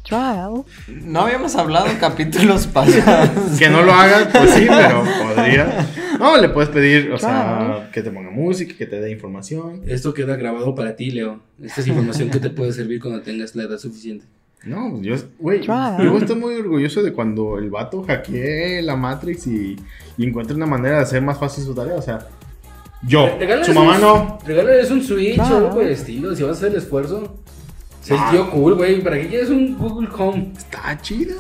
Trial. No habíamos hablado en capítulos pasados. Que no lo hagas, pues sí, pero podría. No, le puedes pedir, o sea, que te ponga música, que te dé información. Esto queda grabado para ti, Leo. Esta es información que te puede servir cuando tengas la edad suficiente. No, pues yo, güey, yo estoy muy orgulloso de cuando el vato hackee la Matrix y, y encuentra una manera de hacer más fácil su tarea. O sea, yo, Regálales su mamá un- no. Regálales un Switch o algo por el estilo, si vas a hacer el esfuerzo. Ah. el tío cool, güey. ¿Para qué quieres un Google Home? Está chido.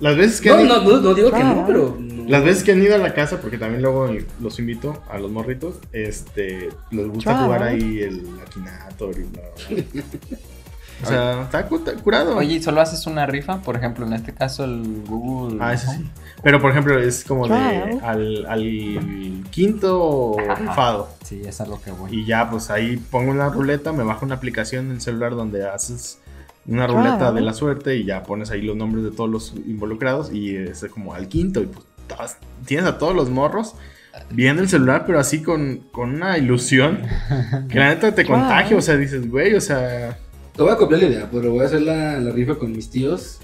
Las veces que No, han ido- no, no, no digo que no, Claro. pero. no. Las veces que han ido a la casa, porque también luego los invito a los morritos, este, les gusta jugar ahí el Akinator y bla, bla, bla. O sea, está, cu- está curado. Oye, ¿y solo haces una rifa? Por ejemplo, en este caso el Google. Ah, eso sí. Pero por ejemplo, es como de al, al quinto Ajá. rifado. Sí, es a lo que voy. Y ya, pues ahí pongo una ruleta, me bajo una aplicación en el celular donde haces una ruleta Claro. de la suerte y ya pones ahí los nombres de todos los involucrados y es como al quinto y pues tienes a todos los morros viendo el celular, pero así con, con una ilusión que la neta te Claro. contagia, o sea, dices, güey, o sea, Te voy a copiar la idea, pero voy a hacer la, la rifa con mis tíos.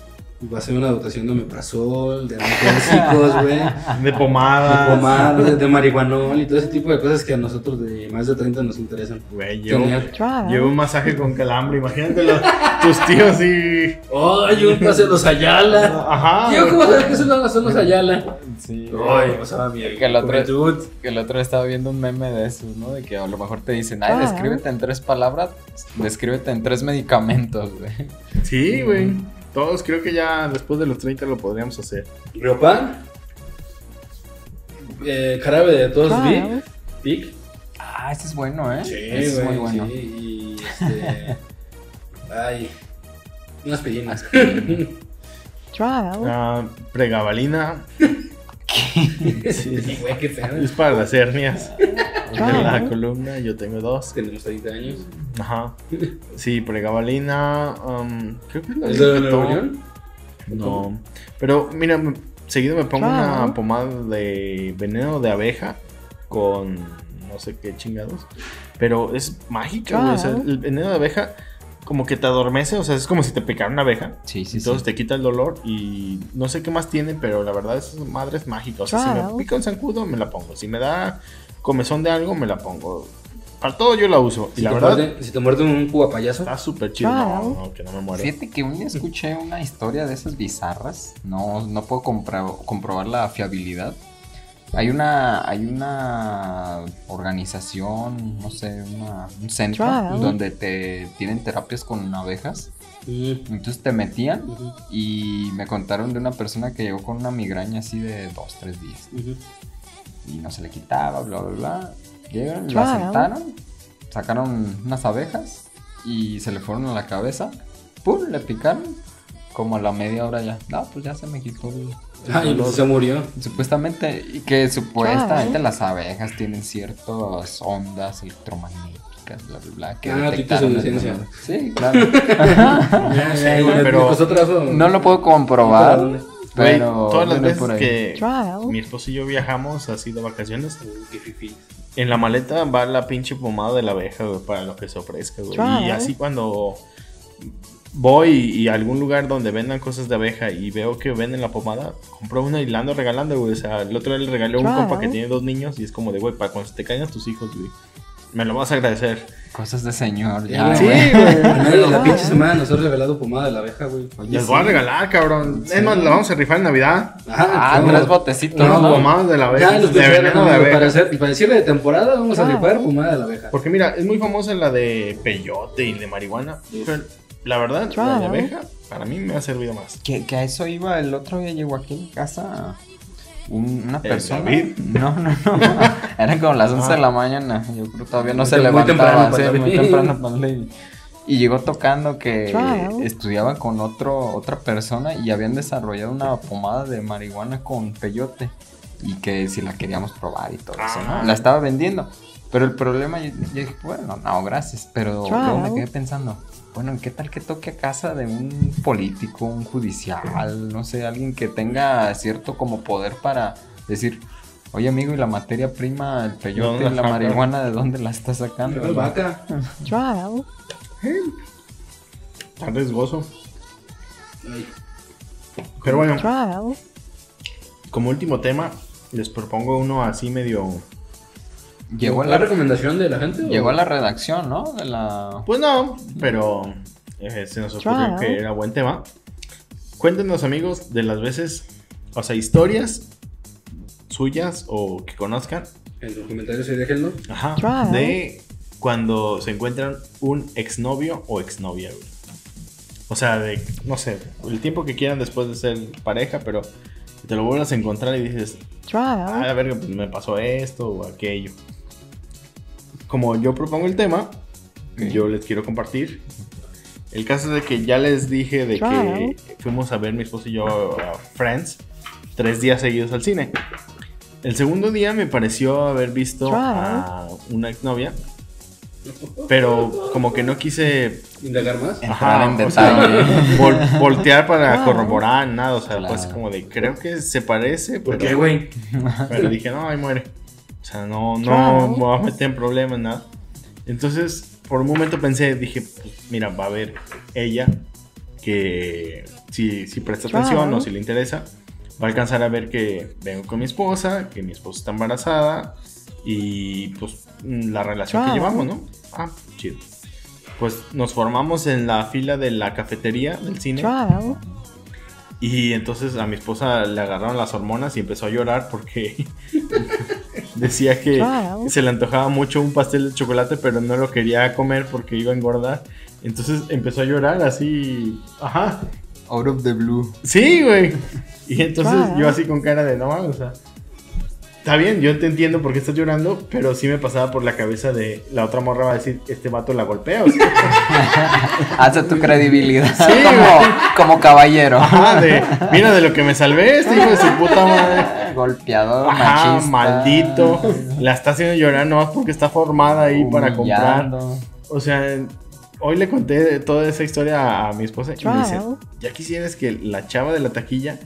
Va a ser una dotación de omeprazol, de analgésicos, güey. de pomada. De pomada, de, de marihuanol y todo ese tipo de cosas que a nosotros de más de 30 nos interesan. Güey, llevo, llevo un masaje con calambre, imagínate los- tus tíos y... ¡Ay, un pase los Ayala! Ajá. Tío, ¿cómo sabes que son los, son los Ayala? Sí. Ay, pasaba mi Que el otro- juventud. Que el otro día estaba viendo un meme de esos, ¿no? De que a lo mejor te dicen, ay, Ah. descríbete en tres palabras, descríbete en tres medicamentos, güey. Sí, güey. Todos creo que ya después de los 30 lo podríamos hacer. Riopan. Eh, jarabe de todos. Vic. Vic. Ah, ese es bueno, ¿eh? Sí, Ese es muy bueno. sí, y este... Ay, unas aspirinas. Trial. Ah, pregabalina Sí, güey, qué es para las hernias de la Trial. columna. Yo tengo dos. Tenemos 30 años. Ajá. Sí, pregabalina. um, creo que es la ¿Es de la tomo. reunión? No. Pero mira, seguido me pongo Claro. una pomada de veneno de abeja con no sé qué chingados. Pero es mágica, güey. O sea, el veneno de abeja como que te adormece. O sea, es como si te picara una abeja. Sí, sí, Entonces sí. te quita el dolor y no sé qué más tiene, pero la verdad esa madre es mágica. O sea, si me pica un zancudo, me la pongo. Si me da comezón de algo, me la pongo. Para todo yo la uso. Y Si, la te verdad muerde, si te muerde un cubapayaso, está súper chido. Claro. No, no, que no me muere. Fíjate que un día escuché una historia de esas bizarras. No, no puedo comprobar la fiabilidad. Hay una, hay una organización, no sé, una- un centro Trial. donde te tienen terapias con abejas. Entonces te metían y me contaron de una persona que llegó con una migraña así de dos, tres días. y no se le quitaba, bla, bla, bla. Llegaron, la Trial. sentaron, sacaron unas abejas y se le fueron a la cabeza. ¡Pum! Le picaron. Como a la media hora ya. No, pues ya se me quitó el, Ay, pues se murió. Supuestamente, y que supuestamente las abejas tienen ciertas ondas electromagnéticas, bla, bla, bla. Que Ah, tú detectaron ciencia. Sí, claro. Ya, pero- no lo puedo comprobar, pero todas las veces que Trial. mi esposo y yo viajamos así de vacaciones, en la maleta va la pinche pomada de la abeja, güey, para lo que se ofrezca, güey. Trial. Y así cuando voy y a algún lugar donde vendan cosas de abeja y veo que venden la pomada, compro una y la ando regalando, güey. O sea, el otro día le regalé a un compa que tiene dos niños y es como de, güey, para cuando se te caigan tus hijos, güey. Me lo vas a agradecer. Cosas de señor, Ya, sí, güey. pinche semana nos ha regalado pomada de la abeja, güey. Les voy a regalar, cabrón. Es más, la vamos a rifar en Navidad. Ah, no. tres botecitos, No, pomadas de la abeja. Ya, los de veneno de abeja. para, hacer, para cierre de temporada vamos a Ah. rifar pomada de la abeja. Porque mira, es muy famosa la de peyote y de marihuana. Pero la verdad, la de abeja, para mí me ha servido más. Que, que a eso iba el otro día llegó aquí mi casa un- una ¿El persona. David? No, no, no. Eran como las 11 de la mañana. Yo creo que todavía no Muy se muy levantaba. temprano sí, para muy temprano para leer. Y llegó tocando que Trial. estudiaba con otro, otra persona y habían desarrollado una pomada de marihuana con peyote. Y que si la queríamos probar y todo eso, Ah. ¿no? La estaba vendiendo. Pero el problema, yo, yo dije, bueno, no, gracias. Pero Trial. luego me quedé pensando, bueno, ¿qué tal que toque a casa de un político, un judicial, no sé, alguien que tenga cierto como poder para decir, oye amigo, ¿y la materia prima, el peyote ¿Dónde y la la marihuana, de dónde la está sacando? Pero vaca. Trial. Riesgoso. Ay, Pero bueno, Trial. como último tema, les propongo uno así medio. Llegó a ¿La la, recomendación de la gente? o- llegó a la redacción, ¿no? De la... Pues no, pero eh, se nos ocurrió que era buen tema. Cuéntenos, amigos, de las veces, o sea, historias suyas o que conozcan, En los comentarios ahí déjenlo. ajá, de cuando se encuentran un exnovio o exnovia, güey. O sea, de, no sé, el tiempo que quieran después de ser pareja, pero te lo vuelvas a encontrar y dices, ah, Trial. a ver, pues me pasó esto o aquello. Como yo propongo el tema, yo les quiero compartir. El caso es de que ya les dije de que fuimos a ver mi esposo y yo a Friends tres días seguidos al cine. El segundo día me pareció haber visto a una exnovia, pero como que no quise Indagar más. Entrar en o sea, detalle. vol- voltear para corroborar nada, o sea, Claro. pues como de creo que se parece, ¿Por pero- qué, güey? pero dije, no, ahí muere. O sea, no, no Claro. me voy a meter en problemas, nada. Entonces, por un momento pensé, dije, pues, mira, va a haber ella que si, si presta Claro. atención o si le interesa, va a alcanzar a ver que vengo con mi esposa, que mi esposa está embarazada y pues la relación que Claro. llevamos, ¿no? Ah, chido. Pues nos formamos en la fila de la cafetería del cine. Trial. Y entonces a mi esposa le agarraron las hormonas y empezó a llorar porque decía que se le antojaba mucho un pastel de chocolate, pero no lo quería comer porque iba a engordar. Entonces empezó a llorar así. Ajá. Out of the blue. Sí, güey. Y entonces yo así con cara de no mames, o sea. Está bien, yo te entiendo por qué estás llorando, pero sí me pasaba por la cabeza de la otra morra va a decir, este vato la golpea. O sea, Hace tu credibilidad Sí, como, como caballero. ajá, de, mira de lo que me salvé, este hijo de su puta madre. Golpeador, Ajá, machista. maldito. La está haciendo llorar nomás porque está formada ahí para comprar. O sea, hoy le conté toda esa historia a, mi esposa y me dice, ya quisieras que la chava de la taquilla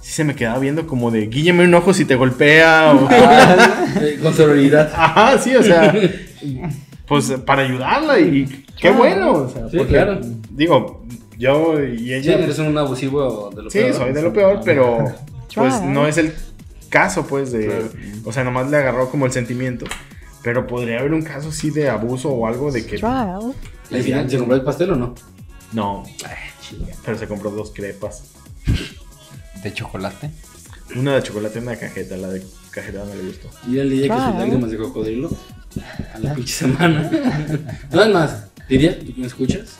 sí se me quedaba viendo como de guíllame un ojo si te golpea o... Eh, Con sororidad. Ajá, sí, o sea, pues para ayudarla y qué Claro. bueno. O sea, Sí, porque, claro. Digo, yo y Sí, ella... eres un abusivo de lo Sí, peor. soy de lo peor, pero pues Trial. no es el caso, pues, de... Claro. O sea, nomás le agarró como el sentimiento. Pero podría haber un caso así de abuso o algo de que... Trial. ¿Y al final se compró el pastel o no? No. Pero se compró dos crepas. De chocolate. Una de chocolate y una de cajeta. La de cajeta no le gustó. Y él Lidia que sus Claro. lágrimas de cocodrilo a la pinche semana. no es más, Lidia, ¿tú me escuchas?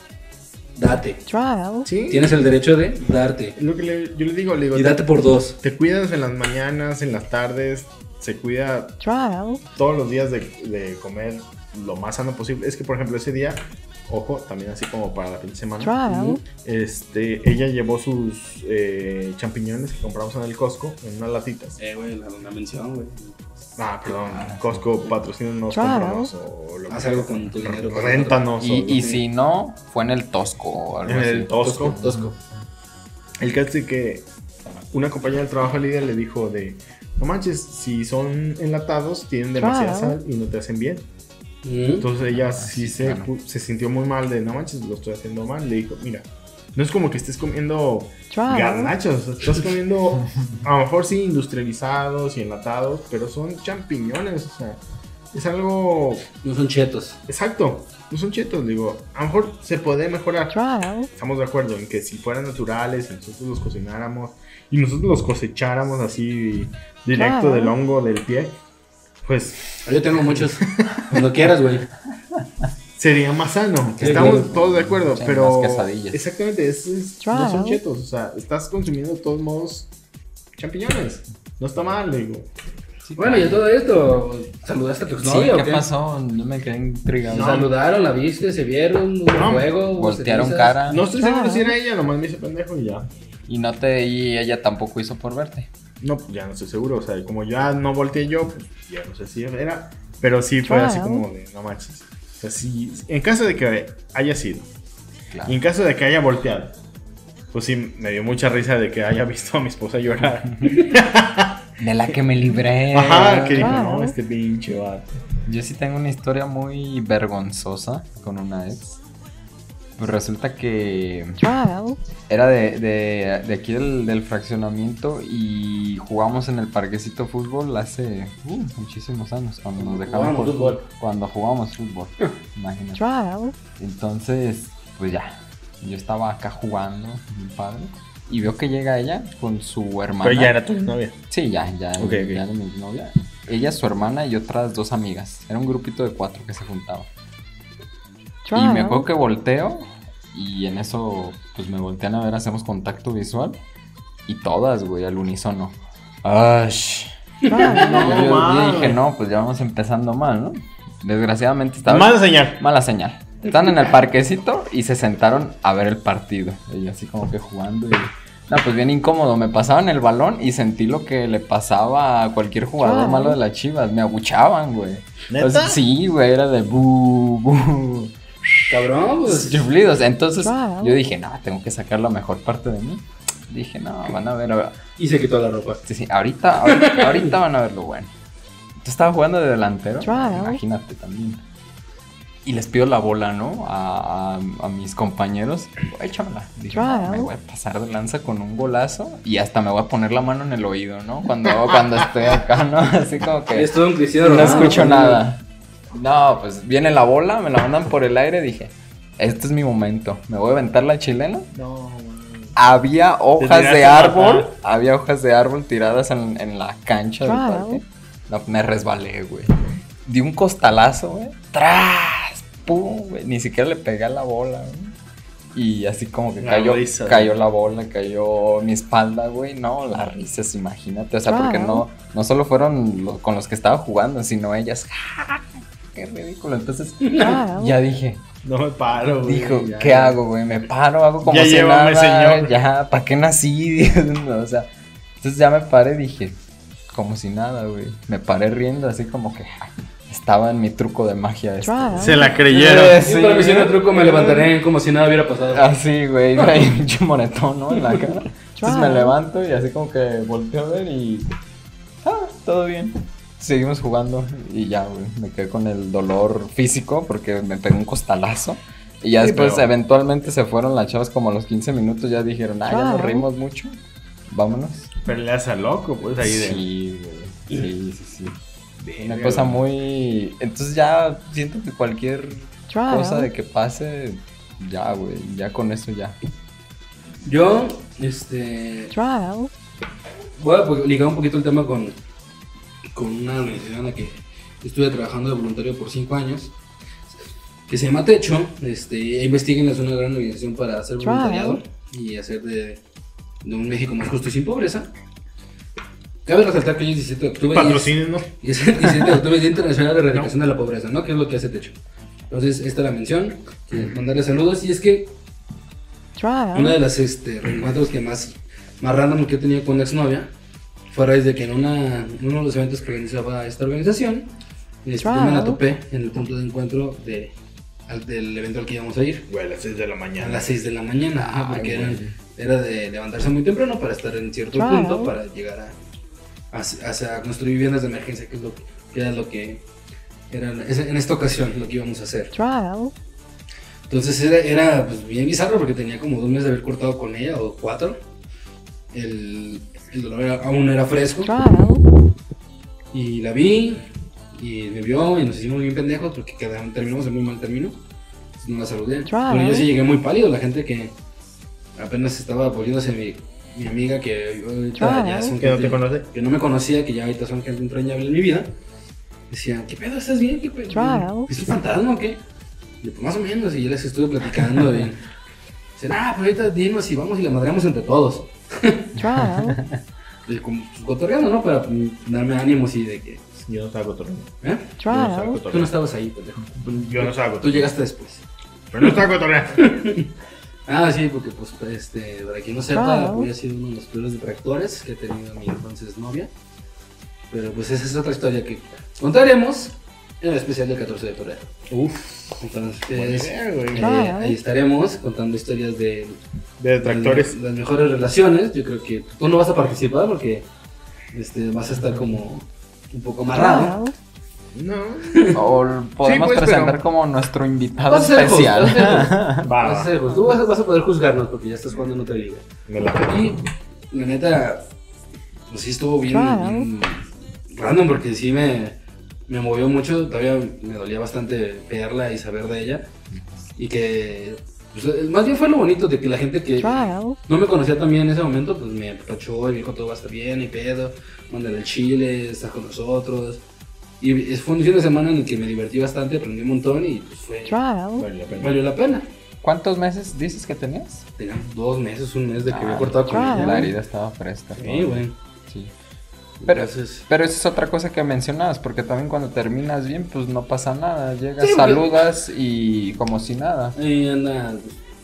Date. Trial. Sí. Tienes el derecho de darte. Es lo que le- yo le digo, le digo, Y date por dos. te cuidas en las mañanas, en las tardes. se cuida Trial. todos los días de, de comer lo más sano posible. Es que, por ejemplo, ese día, ojo, también así como para la fin de semana, Trial. este, ella llevó sus eh, champiñones que compramos en el Costco en unas latitas. Eh, güey, la, la mención, güey. Ah, perdón, Costco patrocínanos, cómpranos o lo que Haz algo con tu dinero. Réntanos. Y, y si no, fue en el Tosco o algo en así. el Tosco. Tosco. Tosco. El caso es que una compañera del trabajo líder le dijo de, no manches, si son enlatados tienen demasiada Claro. sal y no te hacen bien. Mm. Entonces ella Ah, sí, sí, se, claro. se sintió muy mal de, no manches, lo estoy haciendo mal. Le dijo, mira, no es como que estés comiendo garnachos, estás comiendo a lo mejor sí industrializados y enlatados, pero son champiñones, o sea, es algo No son chetos. exacto, no son chetos, digo, a lo mejor se puede mejorar. Trial. Estamos de acuerdo en que si fueran naturales y nosotros los cocináramos y nosotros los cosecháramos así directo del hongo del pie, pues Yo tengo muchos. Cuando quieras, güey. sería más sano. Sí, Estamos claro. todos de acuerdo, pero más quesadillas. exactamente, es, no son chetos, o sea, estás consumiendo de todos modos champiñones. No está mal, digo. Sí, Bueno, y a todo esto, ¿saludaste a tu Sí, o ¿qué qué? pasó? Yo me quedé intrigado. ¿Se saludaron, la viste, se vieron, hubo No, hubo Voltearon cara. No estoy seguro Claro. si era ella, nomás me hice pendejo y ya. Y no te y ella tampoco hizo por verte. No, pues ya no estoy seguro, o sea, como ya no volteé yo, pues ya no sé si era, pero sí fue así Claro. como de, no manches. O sea, sí, en caso de que haya sido, Claro. y en caso de que haya volteado, pues sí, me dio mucha risa de que haya visto a mi esposa llorar. De la que me libré. Ajá, que dijo, Claro. no, este pinche vato. Yo sí tengo una historia muy vergonzosa con una ex. Pues resulta que Trial. era de, de, de aquí del, del fraccionamiento y jugamos en el parquecito fútbol hace uh, muchísimos años, cuando nos dejaban por- fútbol. Cuando jugábamos fútbol, imagínate. Trial. Entonces, pues ya, yo estaba acá jugando, mi padre, y veo que llega ella con su hermana. Pero ya era tu novia. Sí, ya, ya, era mi novia. Ella, su hermana y otras dos amigas. Era un grupito de cuatro que se juntaba. Y me acuerdo que volteo y en eso, pues me voltean a ver, hacemos contacto visual. Y todas, güey, al unísono. ¡Ash! Trial. yo, dije, no, pues ya vamos empezando mal, ¿no? Desgraciadamente estaba... Mala señal. Mala señal. Están en el parquecito y se sentaron a ver el partido. Y así como que jugando y... No, pues bien incómodo. Me pasaban el balón y sentí lo que le pasaba a cualquier jugador Claro. malo de las chivas. Me abuchaban, güey. Sí, güey, era de bu, bu. Cabrón, pues. Chuflidos. Entonces Claro. yo dije, no, tengo que sacar la mejor parte de mí. Dije, no, van a ver. a- Y se quitó la ropa. Sí, sí, ahorita, ahorita, ahorita van a ver lo bueno. Yo estaba jugando de delantero. Claro. Imagínate también. Y les pido la bola, ¿no? A, a- a mis compañeros. Échamela. Dije. "No, me voy a pasar de lanza con un golazo. Y hasta me voy a poner la mano en el oído, ¿no? Cuando, cuando estoy acá, ¿no? Así como que. Es todo un cristiano. No Ronaldo, escucho pues, nada. No, pues viene la bola, me la mandan por el aire. Dije, este es mi momento. Me voy a aventar la chilena. No, Había hojas de árbol. matar. Había hojas de árbol tiradas en, en la cancha del parque. No, me resbalé, güey. Di un costalazo, güey. ¡Tras! ¡Pum! güey. Ni siquiera le pegué a la bola, güey. Y así como que La cayó, risa. cayó la bola, cayó mi espalda, güey. No, las risas, imagínate. O sea, porque no, no solo fueron lo- con los que estaba jugando, sino ellas. ¡Qué ridículo! Entonces, Trial. ya dije, no me paro, güey. Dijo, ya. ¿qué hago, güey? Me paro, hago como Ya si llévame, nada, señor. Ya, ¿para qué nací? o sea, entonces ya me paré dije, como si nada, güey. Me paré riendo así como que ja, estaba en mi truco de magia. Este. Se la creyeron. Eh, Sí, para mi cena de truco me levantaré como si nada hubiera pasado. Así, güey, traía un moretón, ¿no? En la cara. Entonces me levanto y así como que volteo a ver y... Ah, todo bien. Seguimos jugando y ya, güey. Me quedé con el dolor físico porque me pegó un costalazo. Y ya Sí, después, pero- eventualmente se fueron las chavas como a los 15 minutos. Ya dijeron, ah, ya nos reímos mucho. Vámonos. Peleas a loco, pues ahí de. Sí, güey. Sí, sí, sí. Una Verga, cosa muy... Entonces ya siento que cualquier Trial. cosa de que pase, ya, güey. Ya con eso ya. Yo, este. Trial. Voy a pues, ligar un poquito el tema con, con una organización en la que estuve trabajando de voluntario por cinco años, que se llama Techo. Este, Investiguen es una gran organización para hacer voluntariado y hacer de, de un México más justo y sin pobreza. Cabe resaltar que hoy es 17 de octubre. es- es el 17 de octubre, Día Internacional de Erradicación de la Pobreza, ¿no? Que es lo que hace Techo. Entonces, esta es la mención. mandarle saludos. Y es que una de las este, reencuentros que más, más random que he tenido con una exnovia fue a raíz de que en, una, en uno de los eventos que organizaba esta organización, este, yo me la topé en el punto de encuentro de, al- del evento al que íbamos a ir. Güey, a las 6 de la A mañana. las 6 de la mañana, ajá, Ay, porque era, era de levantarse muy temprano para estar en cierto punto para llegar a, a, a- a construir viviendas de emergencia, que es lo que era lo que era en esta ocasión lo que íbamos a hacer. Trial. Entonces era, era pues, bien bizarro porque tenía como dos meses de haber cortado con ella o cuatro. El, el dolor era- aún era fresco y la vi y me vio y nos hicimos bien pendejos porque quedamos, terminamos en muy mal término. Entonces no la saludé. Pero yo sí llegué muy pálido, la gente que apenas estaba volviéndose mi, mi amiga que ahorita ya son Que no te gente- conoce. que no me conocía, que ya ahorita son gente entrañable en mi vida. Decían, ¿qué pedo? ¿Estás bien? ¿Qué pedo? ¿Es un fantasma o qué? Y yo, pues más o menos, y yo les estuve platicando. y dicen, ah, pues ahorita dinos y vamos y la madreamos entre todos. Trial. Y como pues, cotorreando, ¿no? Para darme ánimos y de que. Yo no estaba cotorreando. ¿Eh? Yo no estaba Trial. Tú no estabas ahí, pendejo. Yo no estaba Tú cotorreando. llegaste después. Pero no estaba cotorreando. Ah, sí, porque pues este, para quien no sepa, Claro. voy a sido uno de los peores detractores que he tenido mi entonces novia. Pero pues esa es otra historia que contaremos en el especial del 14 de febrero. Uf, Entonces, idea, güey. eh, ahí estaremos contando historias de De detractores. las, las mejores relaciones. Yo creo que tú no vas a participar porque este, vas a estar como un poco amarrado. No. O podemos pues, presentar pero- como nuestro invitado Vas a ser host, especial. vas a ser host. Va, Vas. Tú vas a, vas a poder juzgarnos porque ya estás jugando en otra liga. Me la Y la neta, pues sí estuvo bien, bien random porque sí me, me movió mucho. Todavía me dolía bastante verla y saber de ella. Y que, pues, eh, más bien fue lo bonito de que la gente que Trial. no me conocía también en ese momento, pues me apachó y me dijo todo va a estar bien y pedo. Mándale el chile, está con nosotros. Y fue un fin de semana en el que me divertí bastante, aprendí un montón y pues fue, Trial. Vale la pena. valió la pena. ¿Cuántos meses dices que tenías? Tenían dos meses, un mes de que Ah, había cortado con ella. La herida estaba fresca. Sí, güey. Sí. Pero, Entonces- pero esa es otra cosa que mencionabas, porque también cuando terminas bien, pues no pasa nada. Llegas, Sí, saludas y como si nada. Ahí anda.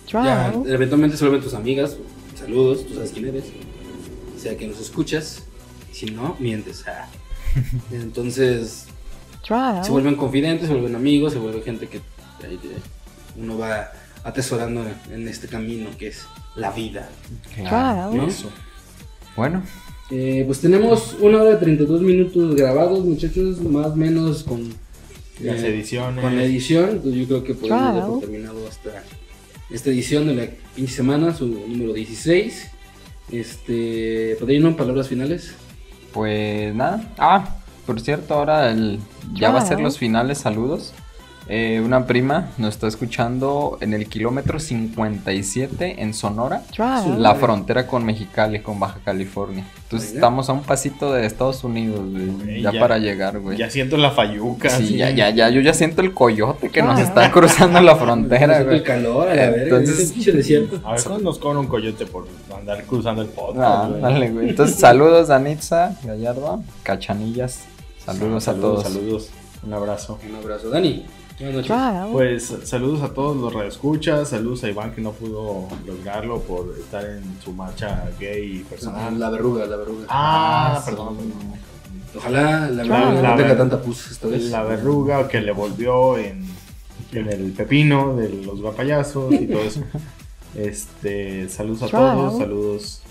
Ya, eventualmente se vuelven tus amigas. Saludos, tú sabes quién eres. O sea que nos escuchas. Si no, mientes. ah. Entonces, se vuelven confidentes, se vuelven amigos, se vuelve gente que uno va atesorando en este camino que es la vida. Claro. ¿no? Trial. Bueno, Eh, pues tenemos una hora de 32 minutos grabados, muchachos, más o menos con Las eh, ediciones. con la edición. Entonces yo creo que podemos por terminado hasta esta edición de la pinche semana, su número 16. Este, ¿podrían palabras finales? pues nada. Ah, por cierto, ahora el, ya va a ser los finales, saludos. Eh, una prima nos está escuchando en el kilómetro 57 en Sonora. La frontera con Mexicali, con Baja California. Entonces Oiga. estamos a un pasito de Estados Unidos, güey, ya, ya- para llegar, güey. Ya siento la fayuca. Sí, así. ya, ya, ya, yo ya siento el coyote que nos Ah. está cruzando la frontera, güey. el calor, a la Entonces-. A ver cuándo nos cobra un coyote por andar cruzando el podcast. Ah, güey? dale, güey. Entonces, saludos a Nitza, Gallardo, Cachanillas. Saludos, a todos. Saludos. Un abrazo. Un abrazo, Dani. Buenas noches. Pues saludos a todos los radioescuchas, saludos a Iván que no pudo lograrlo por estar en su marcha gay Ah, personal. La verruga, la verruga. Ah, Ah, perdón. Ojalá la verruga La no tenga ver- tanta pus esta vez. La verruga que le volvió en, en el pepino de los guapayazos y todo eso. Este, saludos a todos, saludos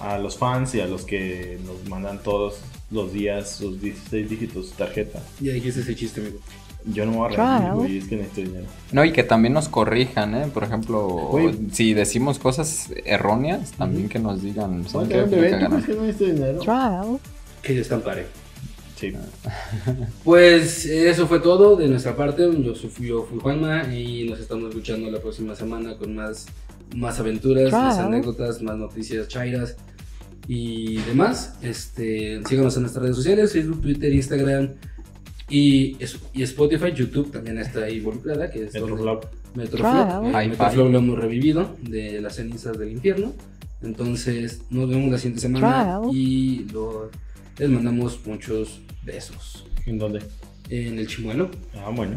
a los fans y a los que nos mandan todos los días sus 16 dígitos de tarjeta. Ya dijiste ese chiste, amigo. Yo no me voy a rendir, güey, es que necesito dinero. No, y que también nos corrijan, ¿eh? Por ejemplo, Güey. si decimos cosas erróneas, también que nos digan. ¿saben qué? ¿Dónde Me ven? ¿Tú crees que no necesito dinero? Trial. Que yo estampare. Sí. Pues eso fue todo de nuestra parte. Yo soy, yo fui Juanma y nos estamos escuchando la próxima semana con más, más aventuras, más Claro. anécdotas, más noticias chairas y demás. Este, síganos en nuestras redes sociales, Facebook, Twitter, Instagram y, Spotify, YouTube también está ahí involucrada, que es. Metroflow. Claro. Eh. Metroflow lo hemos revivido de las cenizas del infierno. Entonces nos vemos la siguiente semana Trial. y lo Les mandamos muchos besos. ¿En dónde? En el chimuelo, Ah, bueno.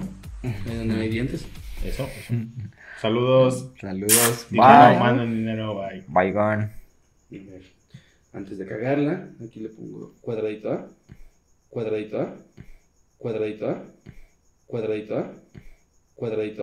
no hay dientes. Eso. eso. Saludos. Saludos. Dinero, Bye. manden dinero, bye. Bye, gone. Antes de cagarla, aquí le pongo cuadradito A, cuadradito A, cuadradito A, cuadradito cuadradito